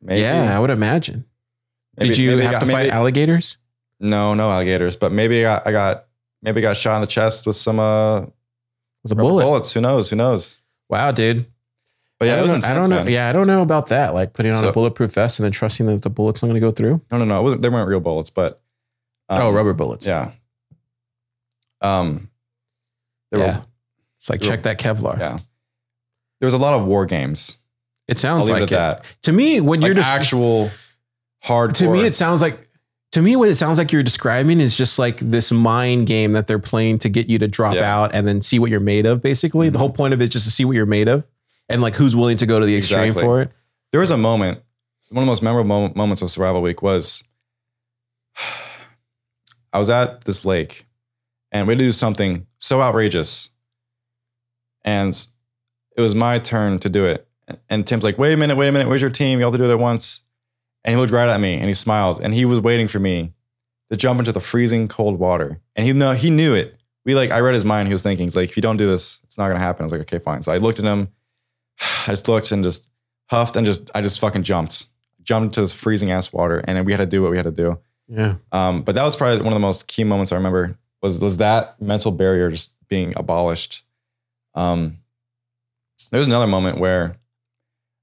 Maybe. Yeah, I would imagine. Maybe- did you have got- to fight alligators? No, no alligators, but maybe I got, I got maybe got shot in the chest with some uh With a bullet. bullets. Who knows? Who knows? Wow, dude. But yeah, I it don't, intense. I don't know. Yeah, I don't know about that. Like putting on a bulletproof vest and then trusting that the bullet's aren't going to go through. No, no, no. It wasn't. They weren't real bullets, but um, oh, rubber bullets. Yeah. Um. There Yeah. were It's like check that Kevlar. yeah. There was a lot of war games. It sounds like it at that. To me, when Like you're just actual hard. to me, it sounds like to me what it sounds like you're describing is just like this mind game that they're playing to get you to drop Yeah. out and then see what you're made of. Basically, the Mhm. whole point of it is just to see what you're made of and like who's willing to go to the extreme Exactly. for it. there was a moment. One of the most memorable mo- moments of Survival Week was I was at this lake, and we had to do something so outrageous, and it was my turn to do it. And Tim's like, "Wait a minute, wait a minute. Where's your team? You all have to do it at once." And he looked right at me and he smiled, and he was waiting for me to jump into the freezing cold water. And he know he knew it. We like I read his mind. He was thinking, he's like, "If you don't do this, it's not gonna happen." I was like, "Okay, fine." So I looked at him. I just looked and just huffed and just I just fucking jumped, jumped into this freezing ass water, and then we had to do what we had to do. Yeah. Um, but that was probably one of the most key moments I remember was was that mental barrier just being abolished. Um, there was another moment where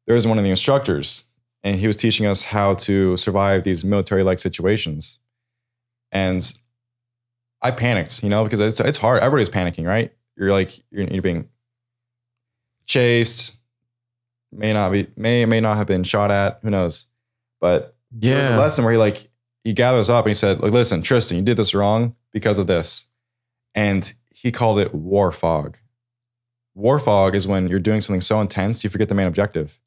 there was one of the instructors, and he was teaching us how to survive these military like situations, and I panicked, you know, because it's it's hard. Everybody's panicking, right? You're like you're, you're being chased, may not be may may not have been shot at, who knows, but there was a Yeah. lesson where he like he gathers up and he said, like, listen, Tristan, you did this wrong because of this. And he called it war fog. War fog is when you're doing something so intense you forget the main objective.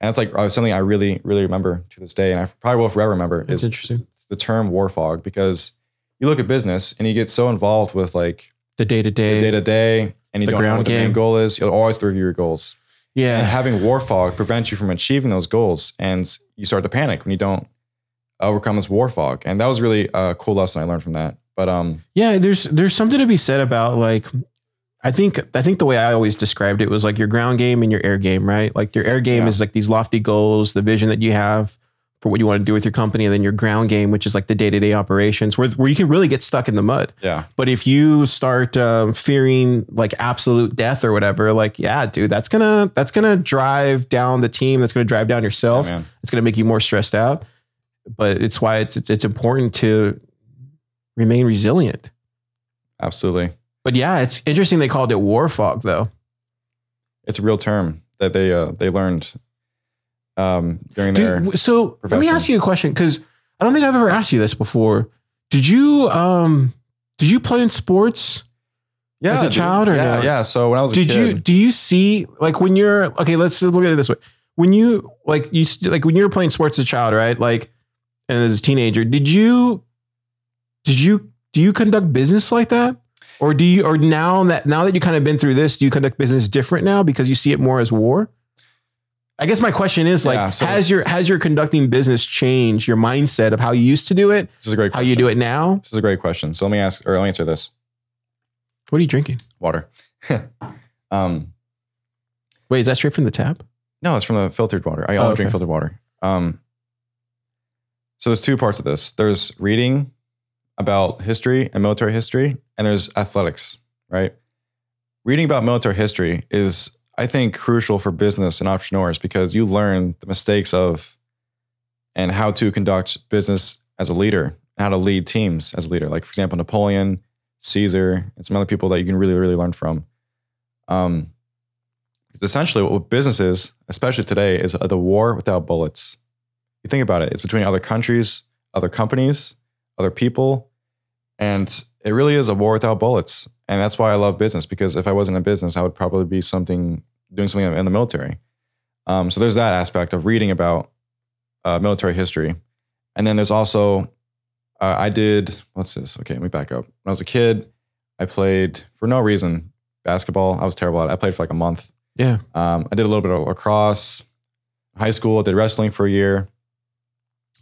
And it's like uh, something I really, really remember to this day. And I probably will forever remember That's is interesting. the term war fog because you look at business and you get so involved with like The day to day, day to day and you The don't know what the main goal is. You'll always review your goals. And Yeah. having war fog prevents you from achieving those goals. And you start to panic when you don't overcome this war fog. And that was really a cool lesson I learned from that. But um, Yeah, there's there's something to be said about like I think I think the way I always described it was like your ground game and your air game, right? Like your air game Yeah. is like these lofty goals, the vision that you have for what you want to do with your company, and then your ground game, which is like the day to day operations, where where you can really get stuck in the mud. yeah, But if you start um, fearing like absolute death or whatever, like yeah, dude, that's gonna that's gonna drive down the team. That's gonna drive down yourself. man. it's gonna make you more stressed out. But it's why it's it's, it's important to remain resilient. Absolutely. But yeah, it's interesting they called it war fog though. It's a real term that they uh, they learned um, during their. Dude, so let me ask you a question because I don't think I've ever asked you this before. Did you um did you play in sports? yeah, as a dude. child or yeah, no? yeah. So when I was a Did you do you see like when you're okay? Let's look at it this way. When you like you like when you were playing sports as a child, right? Like and as a teenager, did you did you do you conduct business like that? Or do you or now that now that you kind of been through this, do you conduct business different now because you see it more as war? I guess my question is like, Yeah, so- has your has your conducting business changed your mindset of how you used to do it, this is a great. how Question. you do it now? This is a great question. So let me ask or let me answer this. What are you drinking? Water. um, Wait, is that straight from the tap? No, it's from the filtered water. I Oh, only drink filtered water. Um, so there's two parts of this. There's reading about history and military history, and there's athletics, right? Reading about military history is, I think, crucial for business and entrepreneurs because you learn the mistakes of and how to conduct business as a leader how to lead teams as a leader. Like, for example, Napoleon, Caesar, and some other people that you can really, really learn from. Um, essentially what business is, especially today, is the war without bullets. You think about it, it's between other countries, other companies, other people, and it really is a war without bullets. And that's why I love business because if I wasn't in business, I would probably be something doing something in the military. Um, so there's that aspect of reading about uh, military history, and then there's also uh, I did what's this? Okay, let me back up. When I was a kid, I played for no reason basketball. I was terrible at it. I played for like a month. Yeah. Um, I did a little bit of lacrosse. High school, I did wrestling for a year.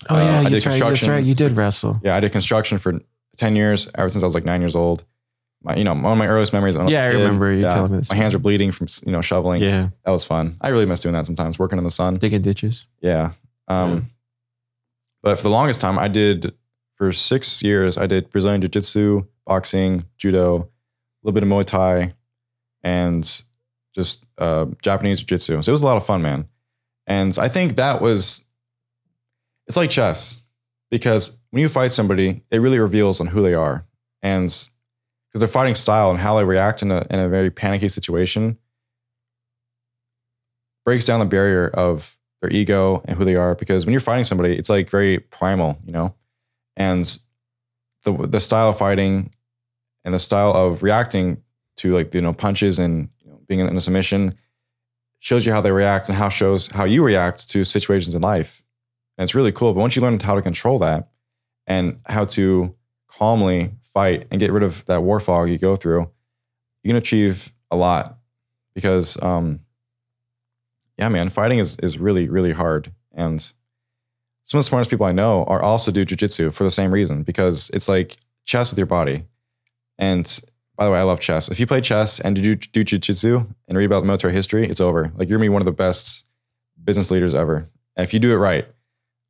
Oh Uh, yeah, I did that's right. That's construction. right. You did wrestle. Yeah, I did construction for 10 years, ever since I was like nine years old. My, you know, one of my earliest memories. when was a Yeah, I kid, remember you telling me this. My hands were bleeding from, you know, shoveling. Yeah, That was fun. I really miss doing that sometimes, working in the sun. digging ditches. Yeah. Um, Yeah. But for the longest time, I did, for six years, I did Brazilian Jiu Jitsu, boxing, judo, a little bit of Muay Thai, and just uh, Japanese Jiu Jitsu. So it was a lot of fun, man. And I think that was, it's like chess because when you fight somebody, it really reveals on who they are. And because their fighting style and how they react in a, in a very panicky situation breaks down the barrier of their ego and who they are. Because when you're fighting somebody, it's like very primal, you know? And the, the style of fighting and the style of reacting to like, you know, punches and you know, being in a submission shows you how they react and how shows how you react to situations in life. And it's really cool. But once you learn how to control that and how to calmly fight and get rid of that war fog you go through, you can achieve a lot. Because um yeah, man, fighting is is really, really hard. And some of the smartest people I know are also do jujitsu for the same reason, because it's like chess with your body. And by the way, I love chess. If you play chess and do, do jujitsu and read about military history, it's over. Like you're gonna be one of the best business leaders ever. If you do it right,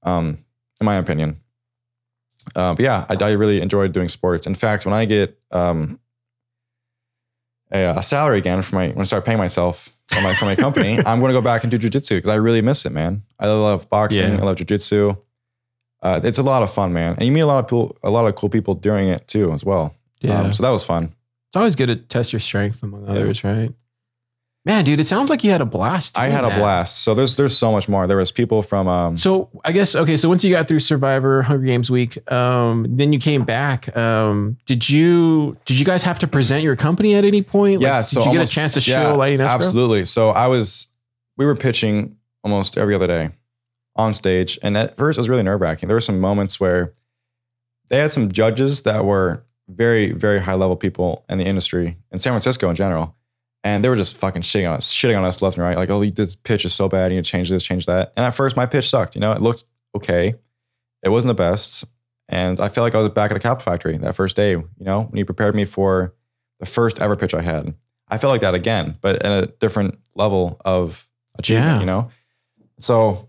um, in my opinion. Uh, but yeah, I, I really enjoyed doing sports. In fact, when I get um, a, a salary again for my when I start paying myself for my for my company, I'm going to go back and do jujitsu because I really miss it, man. I love boxing. Yeah. I love jujitsu. Uh, it's a lot of fun, man, and you meet a lot of people, a lot of cool people doing it too, as well. Yeah, Um, so that was fun. it's always good to test your strength among others, right? Man, dude, it sounds like you had a blast. I had a blast. So there's there's so much more. There was people from um, So I guess okay. So once you got through Survivor, Hunger Games week, um, then you came back. Um, did you did you guys have to present your company at any point? Like, yeah. did So you almost- get a chance to yeah, show Lightning Escrow? Absolutely. So I was, we were pitching almost every other day on stage, and at first it was really nerve wracking. There were some moments where they had some judges that were very, very high level people in the industry in San Francisco in general, and they were just fucking shitting on us, shitting on us left and right. Like, oh, this pitch is so bad. You need to change this, change that. And at first, my pitch sucked. You know, it looked okay. It wasn't the best, and I felt like I was back at a cap factory that first day. You know, when you prepared me for the first ever pitch I had. I felt like that again, but at a different level of achievement, Yeah. you know? So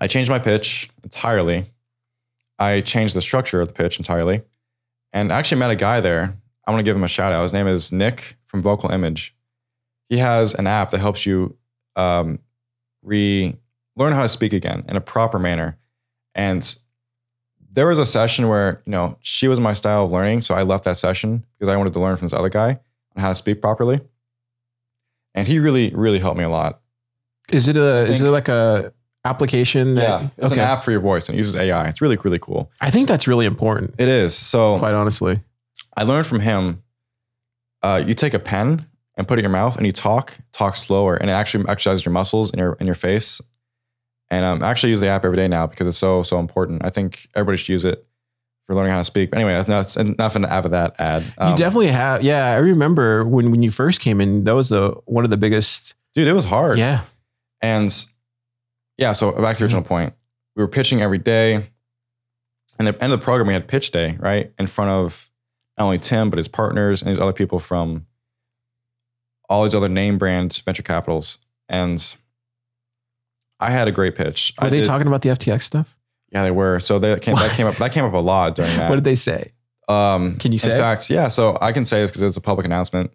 I changed my pitch entirely. I changed the structure of the pitch entirely and I actually met a guy there. I want to give him a shout out. His name is Nick from Vocal Image. He has an app that helps you um, re learn how to speak again in a proper manner. And there was a session where, you know, she was my style of learning. So I left that session because I wanted to learn from this other guy on how to speak properly. And he really, really helped me a lot. Is it a is it like a application? that- Yeah. It's okay. an app for your voice and it uses AI. It's really, really cool. I think that's really important. It is. So Quite honestly. I learned from him. Uh, you take a pen and put it in your mouth and you talk, talk slower, and it actually exercises your muscles in your in your face. And um, I actually use the app every day now because it's so so important. I think everybody should use it for learning how to speak. But anyway, that's, enough of that ad. you Um, definitely have. Yeah, I remember when when you first came in. That was the one of the biggest. dude, it was hard. Yeah. And yeah, so back to the original point, we were pitching every day. And the end of the program, we had pitch day, right? In front of not only Tim, but his partners and these other people from all these other name brand venture capitals. And I had a great pitch. Were I they did- talking about the FTX stuff? Yeah, they were. So that came, that came up that came up a lot during that. What did they say? Um, Can you say? In fact, yeah. So I can say this because it's a public announcement.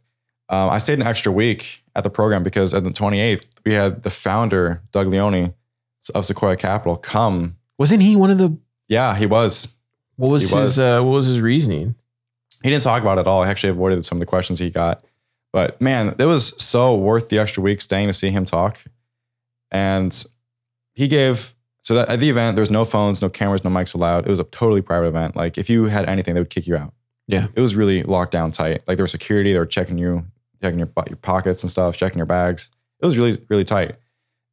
Um, I stayed an extra week at the program because on the 28th, we had the founder, Doug Leone of Sequoia Capital, come. Wasn't he one of the? Yeah, he was. What was He his? was. Uh, what was his reasoning? He didn't talk about it at all. I actually avoided some of the questions he got. But man, it was so worth the extra week staying to see him talk. And he gave so that at the event, there was no phones, no cameras, no mics allowed. It was a totally private event. Like if you had anything, they would kick you out. Yeah. It was really locked down tight. Like there was security, they were checking you, checking your, your pockets and stuff, checking your bags. It was really, really tight.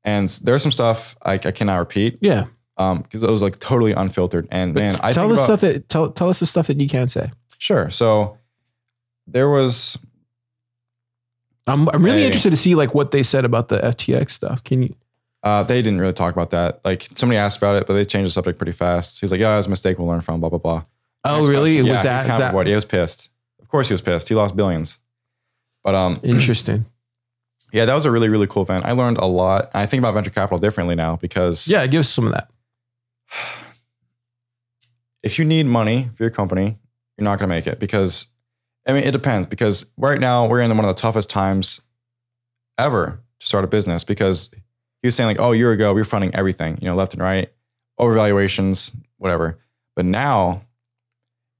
And there's some stuff I, I cannot repeat Yeah. um because it was like totally unfiltered. And But man, I tell think us about- stuff that tell tell us the stuff that you can say. Sure. So there was I'm I'm really Hey. interested to see like what they said about the FTX stuff. Can you? uh they didn't really talk about that. Like somebody asked about it, but they changed the subject pretty fast. He was like, Yeah, it was a mistake we'll learn from, blah, blah, blah. Oh, Next really? question. Was yeah, that, he's is kind that what he was pissed. Of course he was pissed. He lost billions. But um interesting? yeah, that was a really, really cool event. I learned a lot. I think about venture capital differently now because Yeah, give us some of that. if you need money for your company, you're not going to make it because, I mean, it depends. Because right now we're in one of the toughest times ever to start a business. Because he was saying like, oh, a year ago we were funding everything, you know, left and right, overvaluations, whatever. But now,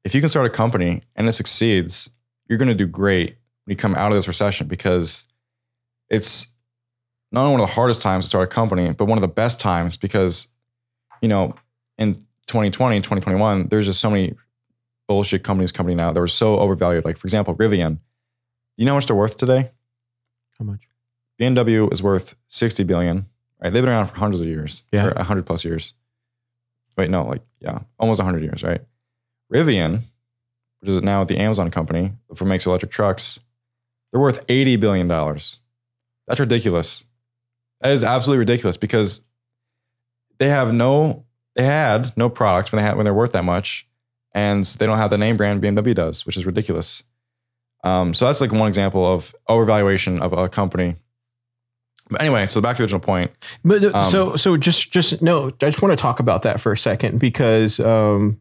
if you can start a company and it succeeds, you're going to do great when you come out of this recession because it's not only one of the hardest times to start a company, but one of the best times because, you know, in 2020 and 2021, there's just so many bullshit companies coming out that were so overvalued. Like, for example, Rivian. You know how much they're worth today? How much? BMW is worth 60 billion. Right? They've been around for hundreds of years. Yeah. Or 100 plus years. Wait, no, like, yeah, almost 100 years, right? Rivian, which is now the Amazon company for makes electric trucks, they're worth $80 billion. That's ridiculous. That is absolutely ridiculous because they have no, they had no products when they had when they're worth that much, and they don't have the name brand BMW does, which is ridiculous. Um, so that's like one example of overvaluation of a company. But anyway, so back to the original point. But uh, Um, so so just just no, I just want to talk about that for a second because um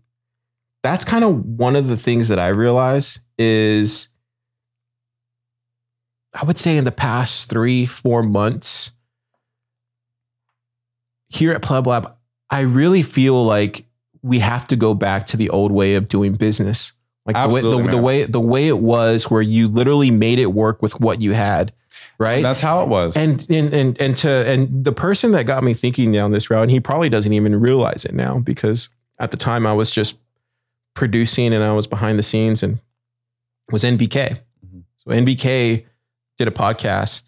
that's kind of one of the things that I realize is I would say in the past three, four months here at Pleb Lab, I really feel like we have to go back to the old way of doing business. Like the way, the, the way the way it was where you literally made it work with what you had. Right. And that's how it was. and and and and to and the person that got me thinking down this route, and he probably doesn't even realize it now because at the time I was just producing and I was behind the scenes and was NBK. Mhm. So NBK did a podcast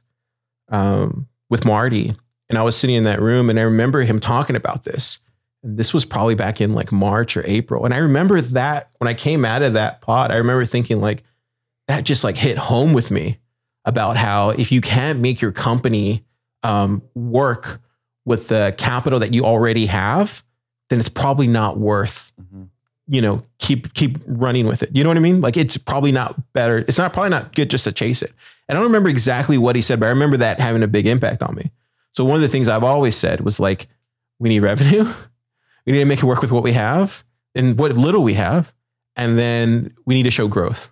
um, with Marty, and I was sitting in that room, and I remember him talking about this. And this was probably back in like March or April, and I remember that when I came out of that pod, I remember thinking like that just like hit home with me about how if you can't make your company um, work with the capital that you already have, then it's probably not worth Mhm. you know keep keep running with it. You know what I mean? Like it's probably not better. It's not probably not good just to chase it. And I don't remember exactly what he said, but I remember that having a big impact on me. So one of the things I've always said was like, we need revenue. We need to make it work with what we have and what little we have, and then we need to show growth.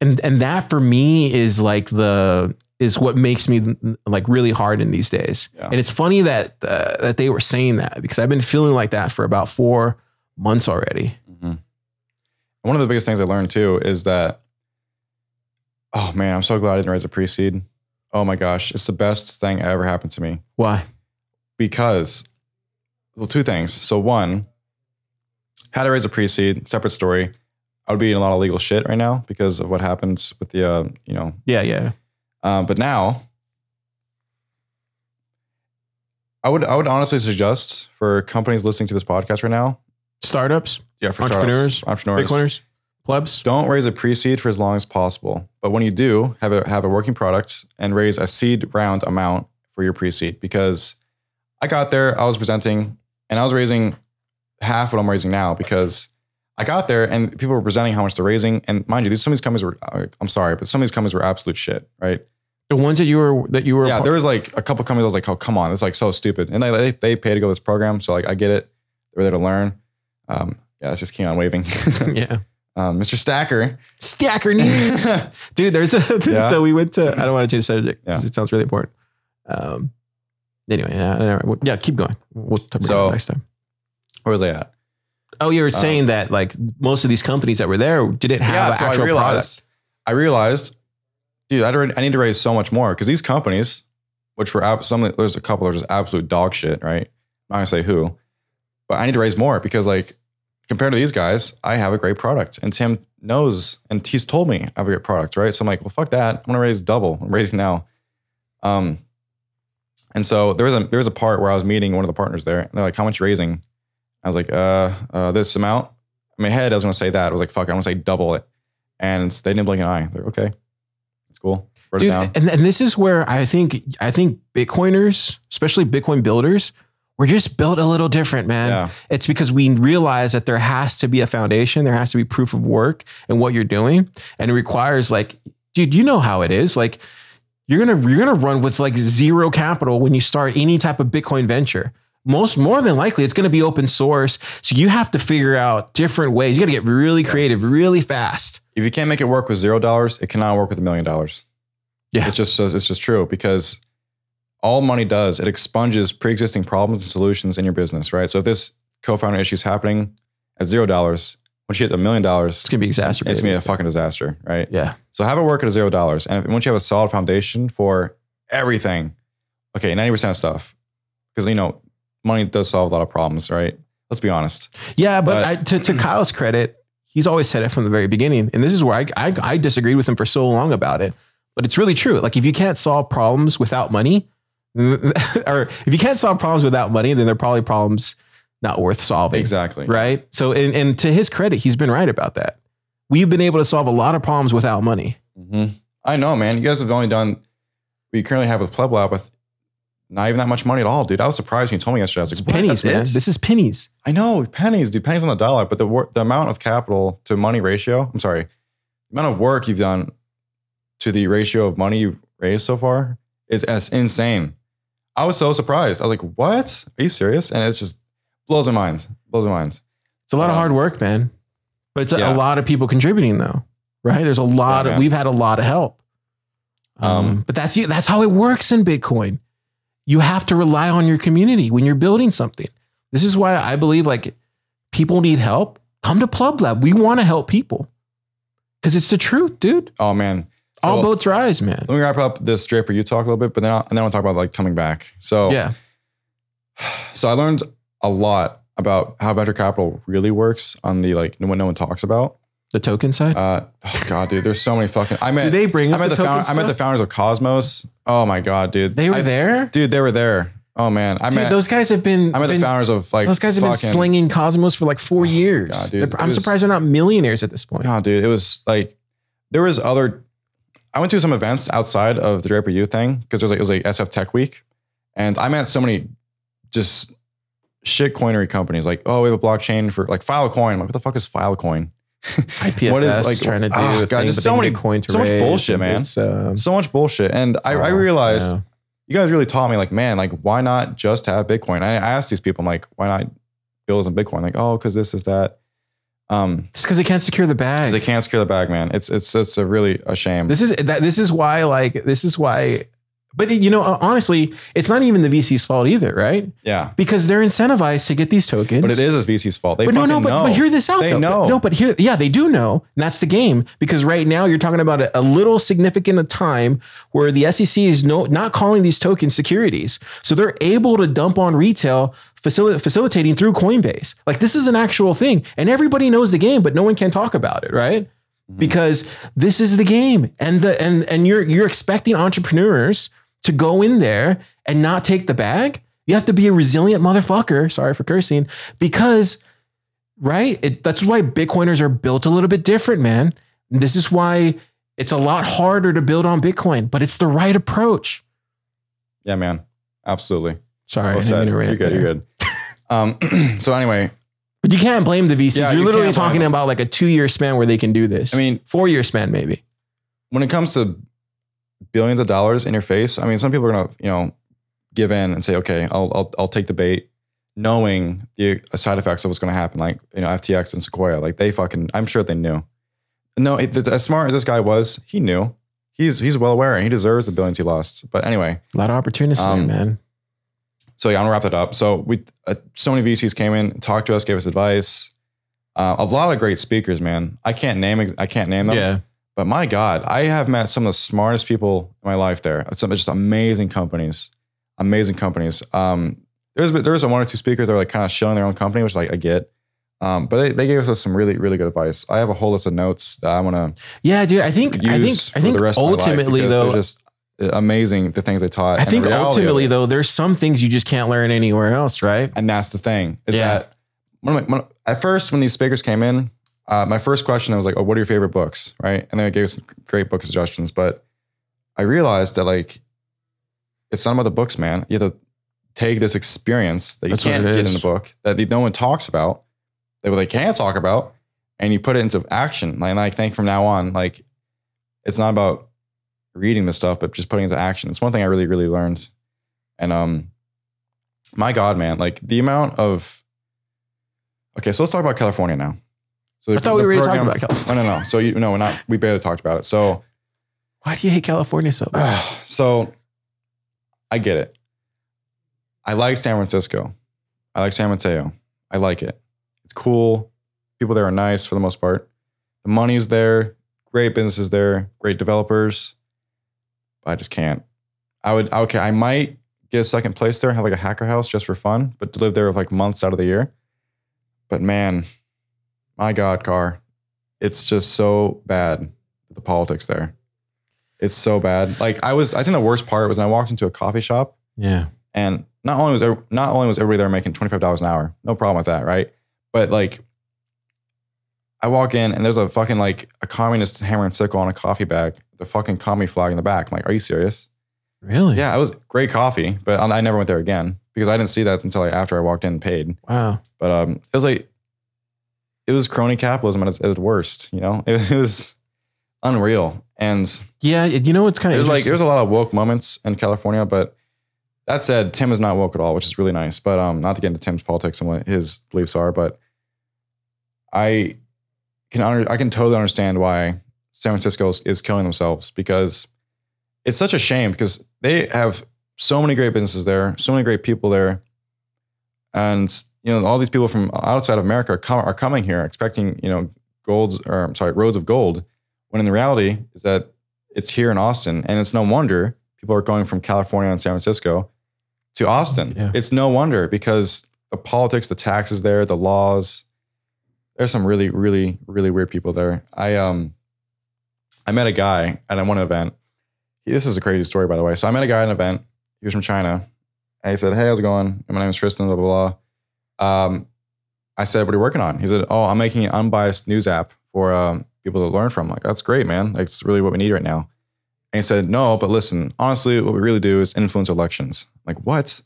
And and that for me is like the is what makes me like really hard in these days. Yeah. And it's funny that uh, that they were saying that because I've been feeling like that for about four months already. Mhm. One of the biggest things I learned too is that, oh man, I'm so glad I didn't raise a pre seed. Oh my gosh, it's the best thing that ever happened to me Why? because, well, two things. So, one, had I raised a pre seed, separate story, I would be in a lot of legal shit right now because of what happens with the, uh, you know, Yeah, yeah. um, but now, I would I would honestly suggest for companies listening to this podcast right now, Startups, yeah, for Entrepreneurs, startups, entrepreneurs, Bitcoiners, plebs. don't raise a pre-seed for as long as possible. But when you do, have a have a working product and raise a seed round amount for your pre-seed. Because I got there, I was presenting, and I was raising half what I'm raising now because I got there and people were presenting how much they're raising. And mind you, these some of these companies were uh, I'm sorry, but some of these companies were absolute shit, right? The ones that you were that you were. yeah, there was like a couple companies I was like, oh come on, it's like so stupid. And they they, they pay to go to this program, so like I get it. They're there to learn. Um, yeah, it's just Keyan waving. yeah. um, Mr. Stacker. Stacker news, dude. There's a Yeah. so we went to. I don't want to change the subject because Yeah. it sounds really important. Um. Anyway, yeah, yeah. Keep going. We'll talk about So- it next time. Where was I at? Oh, you were saying that like most of these companies that were there didn't have yeah, so I actual realized, product. I realized dude, I, I need to raise so much more because these companies, which were ab- some, there's a couple that are just absolute dog shit, right? I'm not gonna say who, but I need to raise more because like compared to these guys, I have a great product, and Tim knows, and he's told me I have a great product, right? So I'm like, well, fuck that, I'm gonna raise double. I'm raising now. Um, and so there was a there was a part where I was meeting one of the partners there, and they're like, "How much raising?" I was like, "Uh, uh this amount." In my head, I was gonna say that. I was like, "Fuck," I want to say double it, and they didn't blink an eye. They're okay, it's cool. Wrote Dude, down. and, and this is where I think I think Bitcoiners, especially Bitcoin builders, we're just built a little different, man. Yeah. It's because we realize that there has to be a foundation, there has to be proof of work and what you're doing, and it requires like, dude, you know how it is. Like, you're gonna you're gonna run with like zero capital when you start any type of Bitcoin venture. Most more than likely, it's gonna be open source, so you have to figure out different ways. You got to get really creative, really fast. If you can't make it work with zero dollars, it cannot work with a million dollars. Yeah. It's just it's just true because all money does, it expunges pre-existing problems and solutions in your business, right? So if this co-founder issue is happening at zero dollars, once you hit a million dollars, It's gonna be exacerbated. it's gonna be a fucking disaster, right? yeah. So have it work at a zero dollars. And if, once you have a solid foundation for everything, okay, 90% of stuff, because you know, money does solve a lot of problems, right? Let's be honest. Yeah, but But- I, to, to Kyle's credit, he's always said it from the very beginning. And this is where I, I, I disagreed with him for so long about it. But it's really true. Like, if you can't solve problems without money, or if you can't solve problems without money, then they're probably problems not worth solving. Exactly. Right. So, and, and to his credit, he's been right about that. We've been able to solve a lot of problems without money. hmm I know, man. You guys have only done what you currently have with Pleb Lab with not even that much money at all, dude. I was surprised when you told me yesterday. I was like, pennies, man. it? This is pennies. I know, pennies, dude. Pennies on the dollar. But the the amount of capital to money ratio, I'm sorry, the amount of work you've done to the ratio of money you've raised so far is as insane. I was so surprised. I was like, what? Are you serious? And it's just blows our minds. Blows our minds. It's a lot of Um, hard work, man. But it's a- yeah. a lot of people contributing, though, right? There's a lot Yeah, of man. we've had a lot of help. Um, Um, but that's that's how it works in Bitcoin. You have to rely on your community when you're building something. This is why I believe like people need help. Come to Pleb Lab. We want to help people because it's the truth, dude. Oh man. All boats rise, man. Let me wrap up this Draper U talk a little bit, but then I'll, and then I'll talk about like coming back. So Yeah, So I learned a lot about how venture capital really works on the like what no one talks about. the token side. Uh, oh god, dude, there's so many fucking. I met. Did they bring I met the, the, found, I met the founders of Cosmos. Oh my god, dude, They were I- there, Dude, they were there. Oh man, I dude. met. those guys have been. I met the founders of like those guys have been slinging Cosmos for like four years. God, dude. I'm was- surprised they're not millionaires at this point. No, dude, it was like there was other. I went to some events outside of the Draper U thing because there's like it was like SF Tech Week, and I met so many just shit coinery companies like oh we have a blockchain for like Filecoin. I'm like what the fuck is Filecoin? IPFS What is, like, trying to do oh, God, just so many- need coin so much bullshit, man. Um, So much bullshit, and I, I realized yeah. you guys really taught me like man like why not just have Bitcoin? I, I asked these people I'm like why not build some Bitcoin? Like oh because this is that. Um, Just because they can't secure the bag. they can't secure the bag, man. It's it's it's a really a shame. This is that. This is why. Like this is why. But you know, honestly, it's not even the VC's fault either, right? yeah, Because they're incentivized to get these tokens. but it is VC's fault. They but no, no, but, know. but hear this out. They though. know. But, no, but here, yeah, they do know, and that's the game. Because right now you're talking about a, a little significant a time where the SEC is no not calling these tokens securities, so they're able to dump on retail, facil- facilitating through Coinbase. Like this is an actual thing, and everybody knows the game, but no one can talk about it, right? Mm-hmm. Because this is the game, and the and and you're you're expecting entrepreneurs to go in there and not take the bag. You have to be a resilient motherfucker. Sorry for cursing, because right? It, that's why Bitcoiners are built a little bit different, man. This is why it's a lot harder to build on Bitcoin, but it's the right approach. Yeah, man. Absolutely. Sorry, I Well said. You're good. there. You're good. Um, so anyway, But you can't blame the VC. Yeah, You're you literally talking about like a two year span where they can do this. I mean, four year span maybe. when it comes to billions of dollars in your face, I mean, some people are gonna, you know, give in and say, okay, I'll I'll, I'll take the bait, knowing the side effects of what's going to happen, like you know, FTX and Sequoia. Like they fucking, I'm sure they knew. No, it, as smart as this guy was, he knew. He's he's well aware and he deserves the billions he lost. But anyway, A lot of opportunities Um, man. so yeah, I'm gonna wrap that up. So we, uh, so many VCs came in, talked to us, gave us advice. Uh, a lot of great speakers, man. I can't name, I can't name them. Yeah. But my God, I have met some of the smartest people in my life there. Some just amazing companies, amazing companies. Um, there's there's one or two speakers that are like kind of showing their own company, which like I get. Um, but they, they gave us some really really good advice. I have a whole list of notes that I want to Yeah, dude. I think I think I think the rest of my ultimately though, just amazing the things they taught. I think ultimately though, there's some things you just can't learn anywhere else, right? and that's the thing is Yeah. that one of my, one, at first when these speakers came in, uh, my first question I was like, "Oh, what are your favorite books?" Right, and then I gave some great book suggestions, but I realized that like it's not about the books, man. You have to take this experience that you That's can't get in the book that no one talks about, that they can't talk about, and you put it into action. Like, and I think from now on, like it's not about reading the stuff, but just putting it into action. It's one thing I really, really learned. And um, my God, man, like the amount of okay, so let's talk about California now. So I thought we already talked program- about California. No, no, no. So you no, we're not. We barely talked about it. So Why do you hate California so much? so I get it. I like San Francisco. I like San Mateo. I like it. It's cool. People there are nice for the most part. The money's there. Great businesses there. Great developers. But I just can't. I would okay. I might get a second place there. Have like a hacker house just for fun, but to live there like months out of the year. But man, my God, car, it's just so bad. The politics there. It's so bad. Like I was, I think the worst part was when I walked into a coffee shop Yeah. and not only was there, not only was everybody there making twenty five dollars an hour, no problem with that, right? But like, I walk in and there's a fucking like a communist hammer and sickle on a coffee bag, the fucking commie flag in the back. I'm like, are you serious? Really? Yeah, it was great coffee, but I I never went there again because I didn't see that until like after I walked in and paid. Wow. But um, it was like, it was crony capitalism at its, at its worst. You know, it, it was unreal. And Yeah. You know, it's kind of there's like there's a lot of woke moments in California, but that said, Tim is not woke at all, which is really nice. But um, not to get into Tim's politics and what his beliefs are, but I can under, I can totally understand why San Francisco is, is killing themselves because it's such a shame because they have so many great businesses there, so many great people there, and you know all these people from outside of America are, com- are coming here expecting you know golds or I'm sorry roads of gold, when in the reality is that it's here in Austin, and it's no wonder people are going from California and San Francisco to Austin. Yeah. It's no wonder because the politics, the taxes there, the laws. There's some really, really, really weird people there. I um, I met a guy at one event. He- This is a crazy story, by the way. So I met a guy at an event. He was from China. And he said, "Hey, how's it going? And My name is Tristan." Blah blah blah. Um, I said, "What are you working on?" He said, "Oh, I'm making an unbiased news app for um, people to learn from." I'm like, that's great, man. Like, it's really what we need right now. And he said, "No, but listen, honestly, what we really do is influence elections." I'm like, what?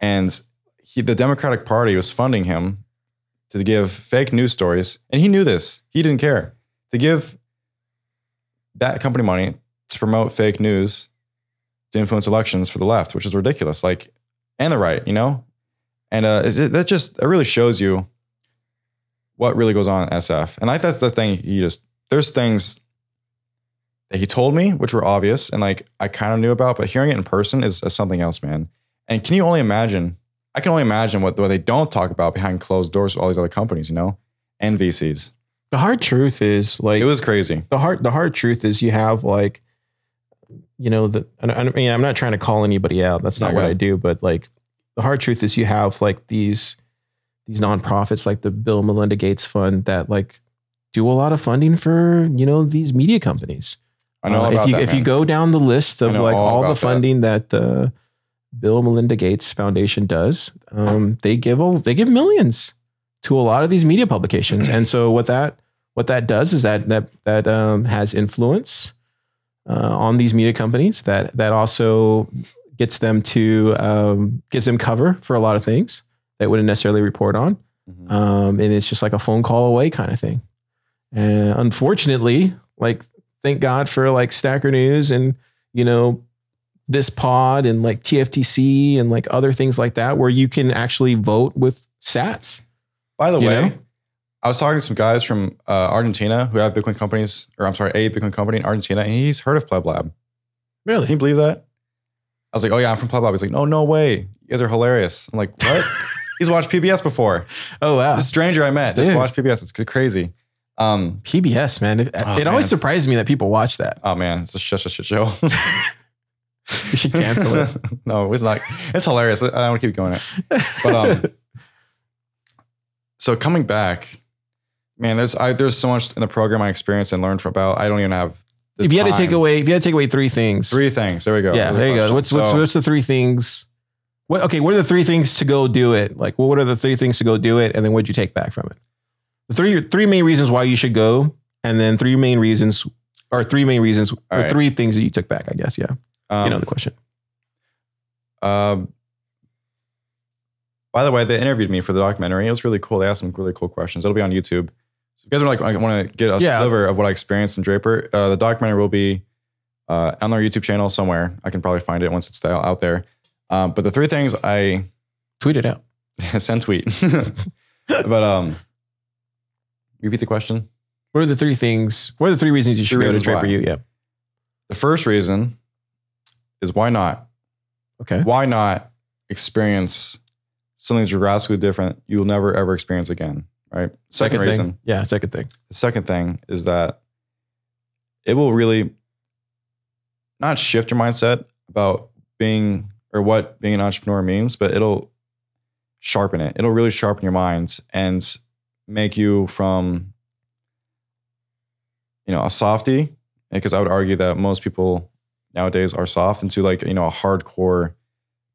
And he, the Democratic Party was funding him to give fake news stories, and he knew this. He didn't care to give that company money to promote fake news to influence elections for the left, which is ridiculous. Like, and the right, you know, and uh, it, that just it really shows you what really goes on in SF. And I that's the thing. He just there's things that he told me which were obvious and like I kind of knew about, but hearing it in person is, is something else, man. And can you only imagine? I can only imagine what, what they don't talk about behind closed doors with all these other companies, you know, and VCs. the hard truth is like It was crazy. the hard the hard truth is you have like you know the I, mean I'm not trying to call anybody out that's not No, what I do but like the hard truth is you have like these these nonprofits like the Bill Melinda Gates Fund that like do a lot of funding for you know these media companies. I know Uh, if you that, if you go down the list of like all all, the about that. funding that the Bill Melinda Gates Foundation does, um, they give a, they give millions to a lot of these media publications, and so what that what that does is that that that um, has influence uh, on these media companies. That that also gets them to um, gives them cover for a lot of things they wouldn't necessarily report on Mhm. um, and it's just like a phone call away kind of thing. And unfortunately, like thank God for like Stacker News and you know this pod and like TFTC and like other things like that, where you can actually vote with Sats. By the way, know? I was talking to some guys from uh, Argentina who have Bitcoin companies, or I'm sorry, a Bitcoin company in Argentina, and he's heard of Pleb Lab. Can you believe that? I was like, oh yeah, I'm from Pleb Lab. He's like, no, no way. You guys are hilarious. I'm like, what? he's watched PBS before. Oh wow! This stranger I met just Dude. watched PBS. It's crazy. Um, PBS, man. It, Oh, it always man. surprises me that people watch that. oh man, it's a such a shit show. You should cancel it. no, it's not. It's hilarious. I don't want to keep going. It. But um, so coming back, man, there's I, there's so much in the program I experienced and learned from about. I don't even have. If you had to take time. away, if you had to take away three things, three things, there we go. yeah, There's a there you go. question. What's what's So- what's the three things? What okay? What are the three things to go do it? Like, what are the three things to go do it? And then what'd you take back from it? The three three main reasons why you should go, and then three main reasons, or three main reasons, or right. three things that you took back. I guess, yeah. um, you know the question. Um, by the way, they interviewed me for the documentary. It was really cool. They asked some really cool questions. It'll be on YouTube. So if you guys are like, I want to get a Yeah. sliver of what I experienced in Draper, uh, the documentary will be uh, on their YouTube channel somewhere. I can probably find it once it's out there. Um, but the three things I Tweet it out. send tweet. but um, repeat the question. What are the three things? What are the three reasons you should Three go to Draper. U? Yeah. The first reason is why not? Okay. Why not experience something drastically different you will never ever experience again? Right. Second, thing. reason. Yeah. Second thing. The second thing is that it will really not shift your mindset about being or what being an entrepreneur means, but it'll sharpen it. It'll really sharpen your mind and make you from you know a softy because I would argue that most people nowadays are soft into like you know a hardcore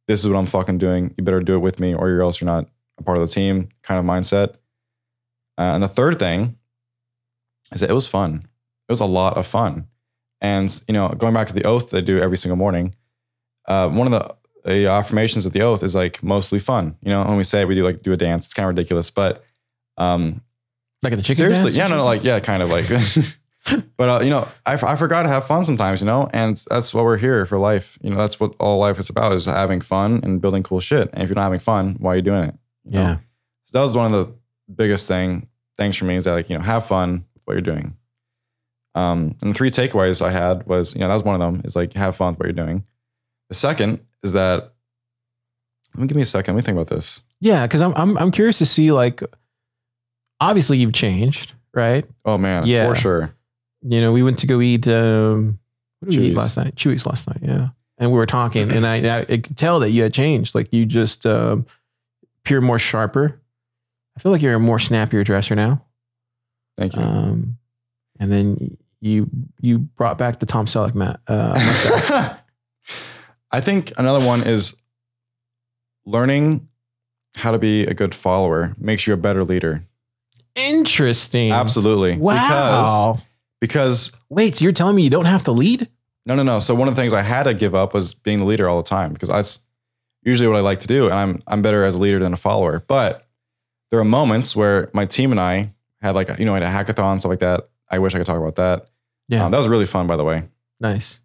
this is what I'm fucking doing you better do it with me or you're else you're not a part of the team kind of mindset uh, and the third thing is that it was fun it was a lot of fun and you know going back to the oath they do every single morning uh, one of the uh, affirmations of the oath is like mostly fun you know when we say it, we do like do a dance it's kind of ridiculous but um Like at the chicken. Seriously, yeah, no, no, like yeah, kind of like. but uh, you know, I, I forgot to have fun sometimes, you know, and that's what we're here for life. You know, that's what all life is about is having fun and building cool shit. And if you're not having fun, why are you doing it? You? Yeah. So that was one of the biggest thing things for me is that like you know have fun with what you're doing. Um, and the three takeaways I had was you know that was one of them is like have fun with what you're doing. The second is that let me give me a second. Let me think about this. Yeah, because I'm I'm I'm curious to see like obviously you've changed, right? Oh man, Yeah. for sure. You know, we went to go eat um what did we eat last night? Chuy's last night, yeah. And we were talking and I, I could tell that you had changed. Like you just um appear more sharper. I feel like you're a more snappier dresser now. Thank you. Um and then you you brought back the Tom Selleck mat uh. I think another one is learning how to be a good follower makes you a better leader. Interesting. Absolutely. Wow. Because, because Wait, so you're telling me you don't have to lead? no, no, no. So one of the things I had to give up was being the leader all the time because that's usually what I like to do. And I'm I'm better as a leader than a follower. But there are moments where my team and I had like, you know, had a hackathon, stuff like that. I wish I could talk about that. Yeah. Um, that was really fun, by the way. Nice.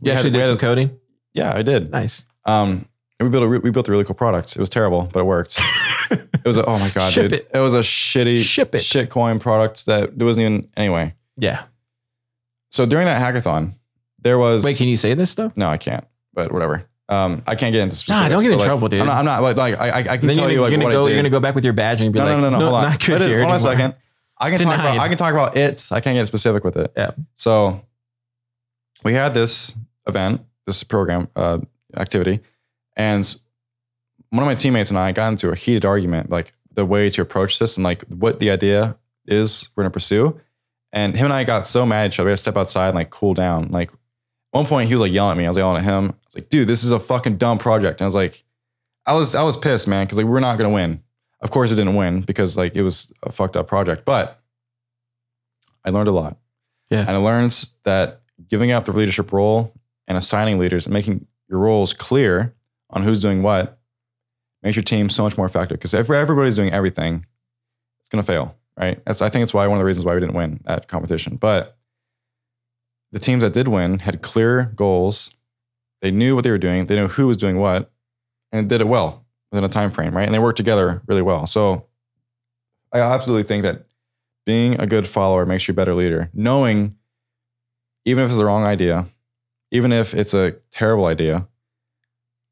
You had- actually we did some coding? Yeah, I did. Nice. Um, and we built a re- we built a really cool product. It was terrible, but it worked. It was a, oh my god, Ship dude. it. was a shitty Ship it. shitcoin product that it wasn't even anyway. Yeah. So during that hackathon, there was Wait, can you say this stuff? no, I can't, but whatever. Um, I can't get into specifics. Nah, don't get in but, like, trouble, dude. I'm not. I'm not like, like I, I, can Then tell you're, you like gonna what go. I You're gonna go back with your badge and be no, like, no, no, no, Hold on. not good Wait, here. hold on a second. I can talk about. I can talk about it. I can't get specific with it. Yeah. So we had this event, this program uh, activity, and one of my teammates and I got into a heated argument, like the way to approach this and like what the idea is we're gonna pursue. And him and I got so mad at each other. We had to step outside and like cool down. Like one point, he was like yelling at me. I was yelling at him. I was like, "Dude, this is a fucking dumb project." And I was like, I was I was pissed, man, because like we're not gonna win. Of course, it didn't win because like it was a fucked up project. But I learned a lot. Yeah. and I learned that giving up the leadership role and assigning leaders and making your roles clear on who's doing what makes your team so much more effective. Because if everybody's doing everything, it's gonna fail, right? That's I think it's why one of the reasons why we didn't win that competition. But the teams that did win had clear goals. They knew what they were doing. They knew who was doing what, and did it well within a time frame, right? And they worked together really well. So I absolutely think that being a good follower makes you a better leader. Knowing, even if it's the wrong idea, even if it's a terrible idea,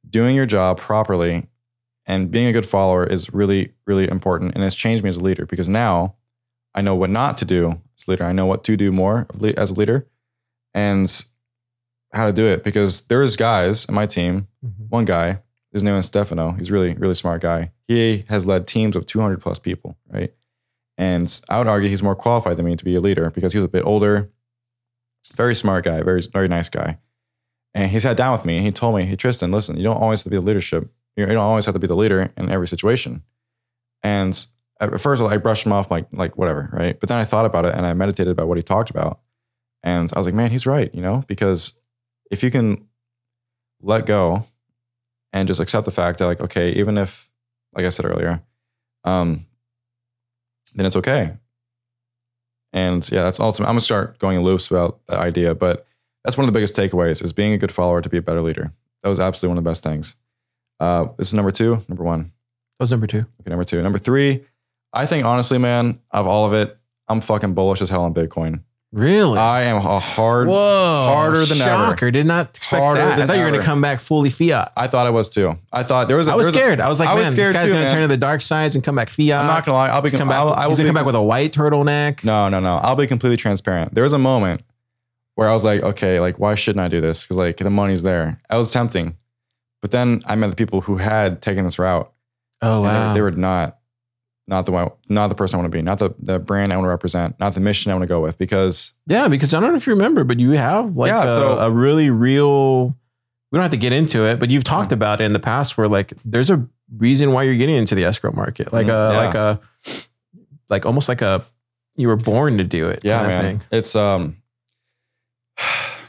doing your job properly and being a good follower is really, really important. And it's changed me as a leader because now I know what not to do as a leader. I know what to do more as a leader and how to do it because there's guys in my team. Mhm. One guy, his name is Stefano. He's really, really smart guy. He has led teams of 200 plus people, right? And I would argue he's more qualified than me to be a leader because he was a bit older, very smart guy, very, very nice guy. And he sat down with me and he told me, Hey, Tristan, listen, you don't always have to be the leadership. You don't always have to be the leader in every situation. And at first, I brushed him off like, like whatever, right? But then I thought about it and I meditated about what he talked about. And I was like, man, he's right, you know, because if you can let go and just accept the fact that, like, okay, even if, like I said earlier, um, then it's okay. And yeah, that's ultimate. I'm gonna start going in loops about that idea, but that's one of the biggest takeaways is being a good follower to be a better leader. That was absolutely one of the best things. Uh, this is number two, number one. That was number two. Okay, number two. Number three, I think honestly, man, of all of it, I'm fucking bullish as hell on Bitcoin. Really? I am a hard. Whoa. harder than ever. Shocker. Did not expect Harder that. I than thought you were going ever. to come back fully fiat. I thought I was too. I thought there was. A, I was there scared. I was like, I man, was this guy's too, going to man. turn to the dark sides and come back fiat. I'm not gonna lie. I'll be. He's Com- come back, I'll, I will he's going be to come back with a white turtleneck. No, no, no. I'll be completely transparent. There was a moment where I was like, okay, like why shouldn't I do this? Because like the money's there. I was tempting, but then I met the people who had taken this route. Oh, and they- wow. they, were not, not the one, not the person I want to be, not the the brand I want to represent, not the mission I want to go with. Because yeah, because I don't know if you remember, but you have like Yeah, a, so- a really real, we don't have to get into it, but you've talked about it in the past where like there's a reason why you're getting into the escrow market. Like Mhm. a, Yeah. like a, like almost like a, you were born to do it. yeah, kind of man, thing. it's um.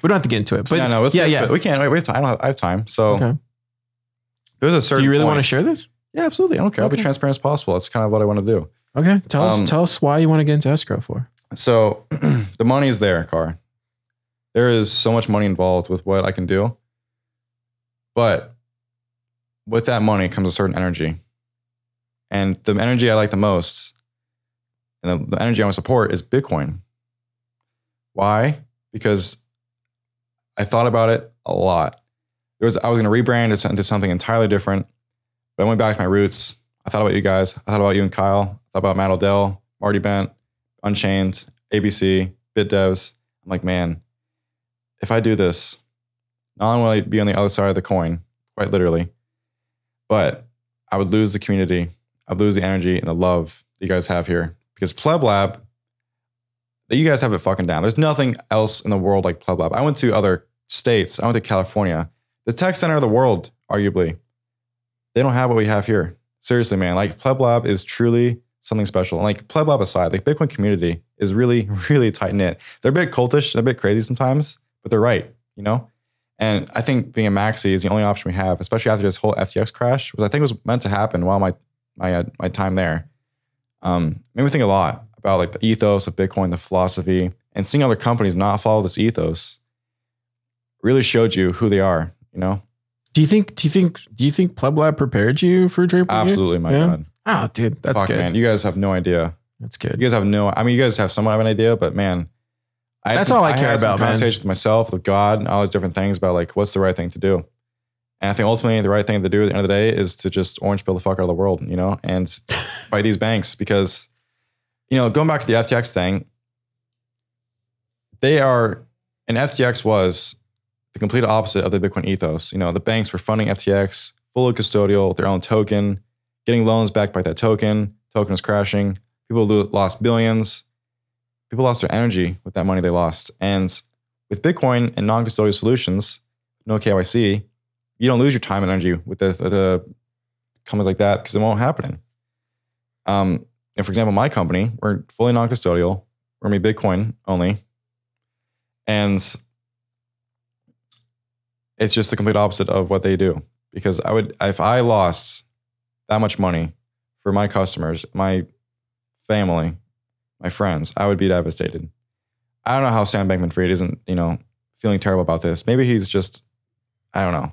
We don't have to get into it, but yeah, no, yeah, yeah. it. We can't. Wait, we have time. I, don't have, I have time. So Okay. there's a certain. Do you really point- want to share this? Yeah, absolutely. I don't care. I'll be Okay. transparent as possible. That's kind of what I want to do. Okay. Tell Um, us, tell us why you want to get into escrow for. So the money is there, Car. There is so much money involved with what I can do. But with that money comes a certain energy. And the energy I like the most and the, the energy I want to support is Bitcoin. Why? Because I thought about it a lot. It was I was going to rebrand it into something entirely different. But I went back to my roots. I thought about you guys. I thought about you and Kyle. I thought about Matt Odell, Marty Bent, Unchained, ABC, BitDevs. I'm like, man, if I do this, not only will I be on the other side of the coin, quite literally, but I would lose the community. I'd lose the energy and the love that you guys have here. Because Pleb Lab, you guys have it fucking down. There's nothing else in the world like Pleb Lab. I went to other states. I went to California, the tech center of the world, arguably. They don't have what we have here. Seriously, man. Like Pleb Lab is truly something special. And like Pleb Lab aside, like Bitcoin community is really, really tight knit. They're a bit cultish, they're a bit crazy sometimes, but they're right, you know? And I think being a maxi is the only option we have, especially after this whole FTX crash, which I think was meant to happen while my my uh, my time there. Um, made me think a lot about like the ethos of Bitcoin, the philosophy, and seeing other companies not follow this ethos really showed you who they are. You know, Do you think? Do you think? Do you think Pleb Lab prepared you for Draper? Absolutely, my Yeah. god, Oh, dude, that's fuck, good. man, you guys have no idea. That's good. You guys have no. I mean, you guys have somewhat of an idea, but man, I That's some- all I had care about, man. Conversations with myself, with God, and all these different things about like what's the right thing to do. And I think ultimately the right thing to do at the end of the day is to just orange pill the fuck out of the world, you know, and fight these banks because, you know, going back to the FTX thing, they are, and FTX was the complete opposite of the Bitcoin ethos. You know, the banks were funding FTX fully custodial with their own token, getting loans backed by that token. Token was crashing. People lost billions. People lost their energy with that money they lost. And with Bitcoin and non-custodial solutions, no KYC, you don't lose your time and energy with the, the companies like that because it won't happen. Um, and for example, my company, we're fully non-custodial. We're gonna be Bitcoin only. And it's just the complete opposite of what they do. Because I would, if I lost that much money for my customers, my family, my friends, I would be devastated. I don't know how Sam Bankman Fried isn't, you know, feeling terrible about this. Maybe he's just, I don't know.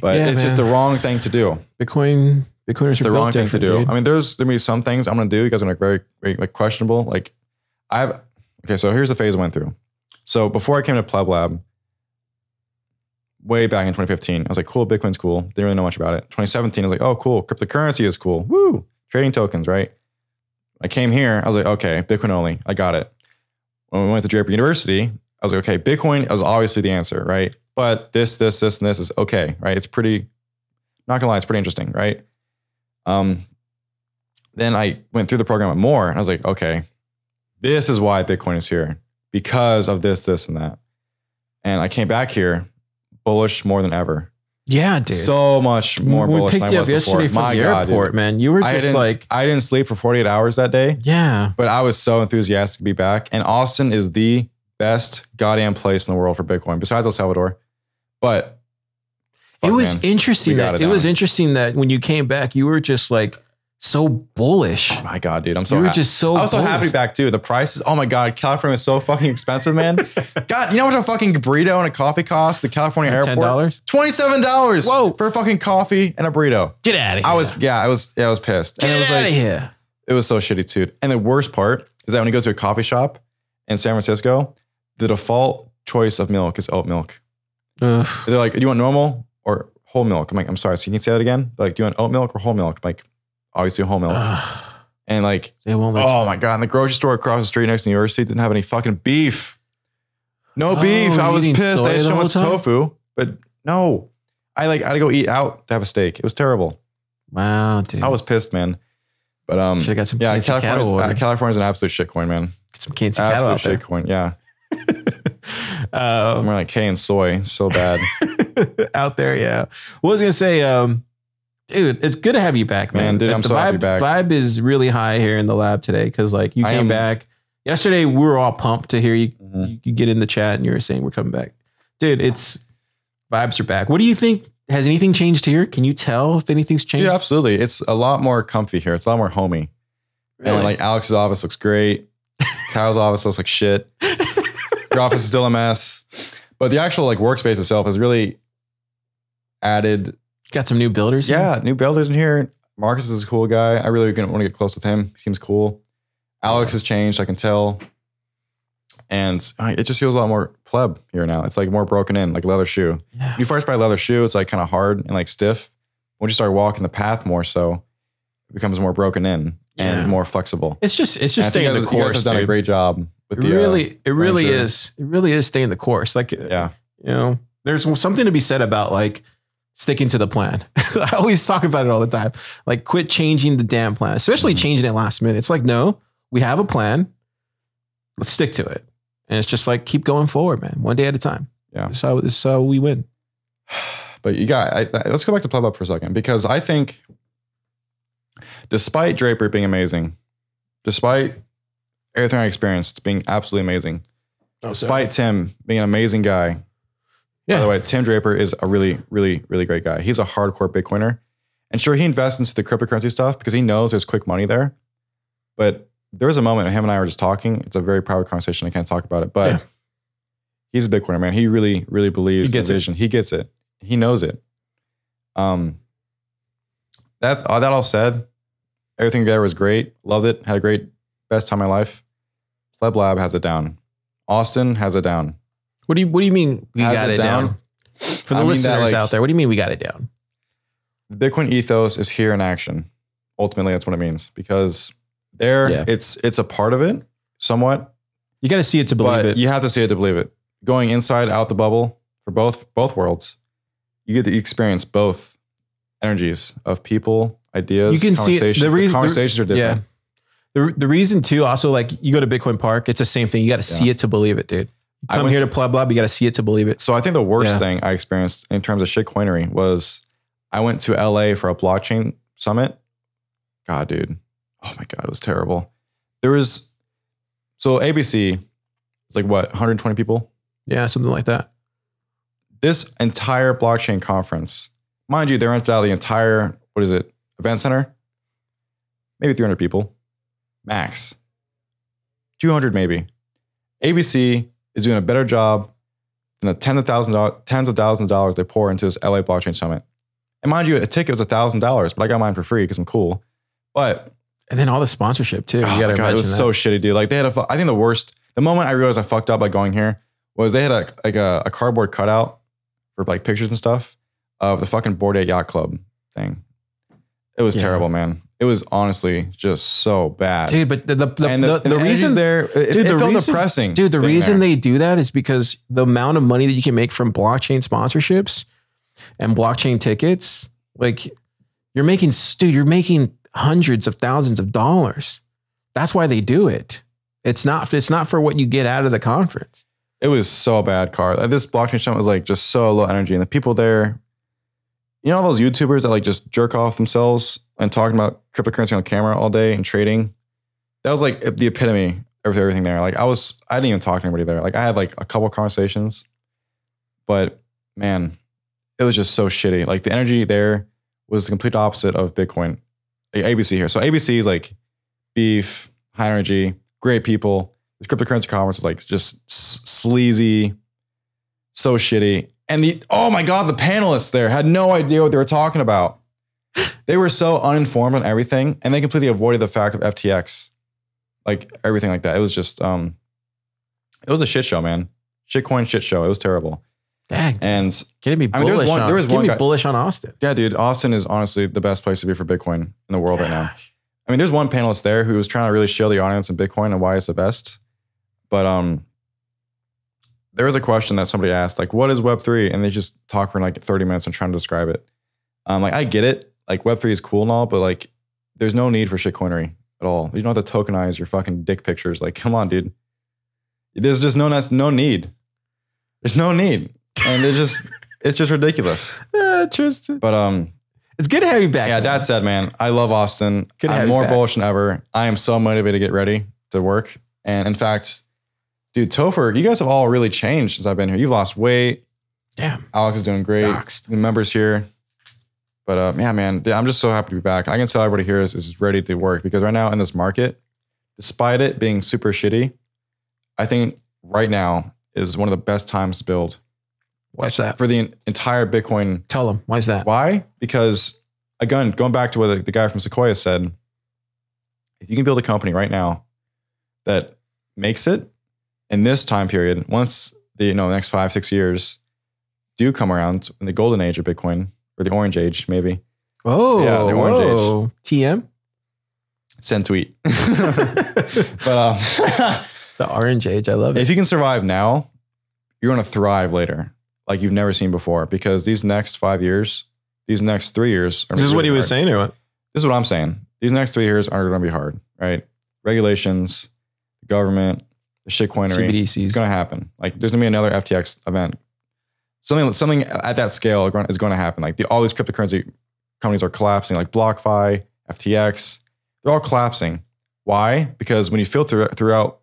But Yeah, it's just the wrong thing to do. Bitcoin. Bitcoin is the wrong thing to do. dude. I mean, there's there may be some things I'm gonna do. You guys are like very, very like questionable. Like I've okay, so here's the phase I went through. So before I came to Pleb Lab, way back in 2015, I was like, cool, Bitcoin's cool. Didn't really know much about it. 2017, I was like, oh, cool, cryptocurrency is cool. Woo, trading tokens, right? I came here, I was like, okay, Bitcoin only. I got it. When we went to Draper University, I was like, okay, Bitcoin was obviously the answer, right? But this, this, this, and this is okay, right? It's pretty, not gonna lie, it's pretty interesting, right? Um, then I went through the program at more and I was like, okay, this is why Bitcoin is here because of this, this, and that. And I came back here bullish more than ever. Yeah, dude. So much more we bullish picked than you I up was before. yesterday from My the God, dude. airport, man. You were I just didn't, like, I didn't sleep for 48 hours that day, yeah. but I was so enthusiastic to be back. And Austin is the best goddamn place in the world for Bitcoin, besides El Salvador. But it was man. interesting that it it was interesting that when you came back, you were just like so bullish. Oh my god, dude! I'm so you were ha- just so. I was so happy bullish. back too. The prices, oh my god, California is so fucking expensive, man. God, you know what a fucking burrito and a coffee costs? The California Ten airport, dollars. twenty seven dollars. Whoa. for a fucking coffee and a burrito. Get out of here. I was yeah, I was yeah, I was pissed. Get and it was out like of here. it was so shitty too. And the worst part is that when you go to a coffee shop in San Francisco, the default choice of milk is oat milk. Ugh. They're like, do you want normal or whole milk? I'm like, I'm sorry. So you can say that again? They're like, do you want oat milk or whole milk? I'm like, obviously a whole milk. And like, They won't let oh my god! And the grocery store across the street next to the university didn't have any fucking beef. No Oh, beef. I you was eating pissed. soy They had the so whole much time? tofu, but no. I like I had to go eat out to have a steak. It was terrible. Wow, dude. I was pissed, man. But um, Should have got some yeah, cattle California's, uh, order. California's an absolute shitcoin, man. Get some Kansas cattle Absolute out there. shitcoin. Yeah, Um, I'm like K and soy, so bad. out there. Yeah. What was I gonna say? Um, dude, it's good to have you back, man. Man, dude, I'm the so vibe, happy back. Vibe is really high here in the lab today because like you I came am- back yesterday. We were all pumped to hear you. Mhm. You, you get in the chat and you were saying we're coming back, dude. It's vibes are back. What do you think? Has anything changed here? Can you tell if anything's changed? Dude, absolutely. It's a lot more comfy here. It's a lot more homey. Really? And like Alex's office looks great. Kyle's office looks like shit. Your office is still a mess. But the actual like workspace itself has really added. Got some new builders. here? Yeah, new builders in here. Marcus is a cool guy. I really want to get close with him. He seems cool. Alex has changed, I can tell. And uh, it just feels a lot more pleb here now. It's like more broken in, like a leather shoe. Yeah. When you first buy a leather shoe, it's like kind of hard and like stiff. Once you start walking the path more so, it becomes more broken in Yeah. and more flexible. It's just it's just staying the guys- you guys course. have done a great job with It the uh, really, it really Ranger. is. It really is staying the course. Like, yeah. you know, there's something to be said about like sticking to the plan. I always talk about it all the time. Like, quit changing the damn plan, especially Mhm. changing it last minute. It's like, no, we have a plan. Let's stick to it. And it's just like keep going forward, man. One day at a time. Yeah. This is how this how we win. But you got. I, I- let's go back to Pleb Lab for a second because I think, despite Draper being amazing, despite everything I experienced being absolutely amazing, despite Tim being an amazing guy. By the way, Tim Draper is a really, really, really great guy. He's a hardcore Bitcoiner. And sure, he invests into the cryptocurrency stuff because he knows there's quick money there. But there was a moment when him and I were just talking. It's a very private conversation. I can't talk about it. But Yeah. he's a Bitcoiner, man. He really, really believes He gets the it. He gets it. He knows it. Um, that's all that all said. Everything there was great. Loved it. Had a great best time of my life. Pleb Lab has it down. Austin has it down. What do you what do you mean we Has got it it down? down? For the I mean that, listeners like- out there, what do you mean we got it down? the Bitcoin ethos is here in action. Ultimately, that's what it means because there Yeah. it's it's a part of it somewhat, You got to see it to believe it. you have to see it to believe it. Going inside out the bubble for both both worlds, you get to experience both energies of people, ideas. You can see it- the conversations. The, reason- the- conversations are different. The, the reason too, also like you go to Bitcoin Park, it's the same thing. You got to see it to believe it, dude. Come here to- to Pleb Lab, you got to see it to believe it. So I think the worst Yeah. thing I experienced in terms of shitcoinery was I went to LA for a blockchain summit. God, dude. Oh my God, it was terrible. There was so ABC it's like what, 120 people? Yeah, something like that. This entire blockchain conference, mind you, they rented out the entire, what is it, event center? Maybe 300 people, max. 200 maybe. ABC is doing a better job than the tens of thousands, of- tens of thousands of dollars they pour into this LA blockchain summit. And mind you, a ticket was a thousand dollars, but I got mine for free because I'm cool. But And then all the sponsorship too. oh you got my to God, it was so shitty, dude. Like they had a, I think the worst, the moment I realized I fucked up by going here was they had a like a, a cardboard cutout for like pictures and stuff of the fucking Bored Ape Yacht Club thing. It was Yeah. terrible, man. It was honestly just so bad. dude. But the the, the, and the, the, the reason reason there, it, dude, it the felt reason- depressing. dude, the reason there. they do that is because the amount of money that you can make from blockchain sponsorships and blockchain tickets, like you're making, dude, you're making hundreds of thousands of dollars. That's why they do it. It's not. It's not for what you get out of the conference. it was so bad, Car. This blockchain summit was like just so low energy, and the people there, you know, all those YouTubers that like just jerk off themselves and talking about cryptocurrency on camera all day and trading. That was like the epitome of everything there. Like I was, I didn't even talk to anybody there. Like I had like a couple conversations, but man, it was just so shitty. Like the energy there was the complete opposite of Bitcoin. Like, ABC here. So ABC is like beef, high energy, great people. The cryptocurrency conference is like just sleazy, so shitty. And the oh my god, the panelists there had no idea what they were talking about. They were so uninformed on everything, and they completely avoided the fact of FTX, like everything like that. It was just um, it was a shit show, man. Shitcoin shit show. It was terrible. Dang, And can me I mean, there was one- on? there was can one me guy- bullish on Austin yeah, dude, Austin is honestly the best place to be for Bitcoin in the world right now. I mean, there's one panelist there who was trying to really show the audience in Bitcoin and why it's the best. But um, there was a question that somebody asked, like, "What is Web 3? And they just talk for like 30 minutes and trying to describe it. Um, like I get it, like Web 3 is cool and all, but like, there's no need for shitcoinery at all. You don't have to tokenize your fucking dick pictures. Like, come on, dude. There's just no no need. There's no need, and it's just it's just ridiculous. Uh, Tristan, But um, it's good to have you back. yeah, man. that said, man, I love Austin. Good to I'm you more bullish than ever. I am so motivated to get ready to work. And in fact, dude, Topher, you guys have all really changed since I've been here. You've lost weight. Damn. Alex is doing great. Doxed. The members here. But uh, yeah, man, I'm just so happy to be back. I can tell everybody here is, is ready to work because right now in this market, despite it being super shitty, I think right now is one of the best times to build What's that? for the entire Bitcoin Tell them. Why is that? why? Because again, going back to what the, the guy from Sequoia said, if you can build a company right now that makes it in this time period, once the you know next five six years do come around in the golden age of Bitcoin or the orange age, maybe Oh, Yeah, the orange whoa. TM. send tweet. but um, The orange age. I love it. if you can survive now, you're going to thrive later, like you've never seen before. Because these next five years, these next three years, are this is what he was hard. saying, or what? this is what I'm saying. These next three years are going to be hard, right? Regulations, government, the shitcoinery. CBDCs. It's going to happen. Like there's going to be another FTX event. Something, something at that scale is going to happen. Like the, all these cryptocurrency companies are collapsing, like BlockFi, FTX. They're all collapsing. Why? Because when you filter throughout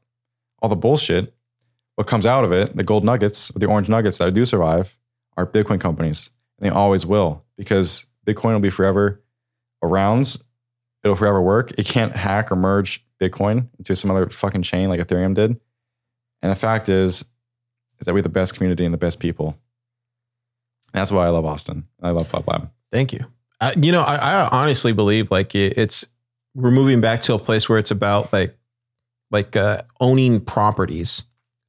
all the bullshit, what comes out of it, the gold nuggets, the orange nuggets that do survive, are Bitcoin companies. And they always will because Bitcoin will be forever around. It'll forever work. It can't hack or merge Bitcoin into some other fucking chain like Ethereum did. And the fact is, is that we have the best community and the best people. That's why I love Austin. I love Pleb Lab. Thank you. I, you know, I, I honestly believe like it, it's we're moving back to a place where it's about like like uh, owning properties.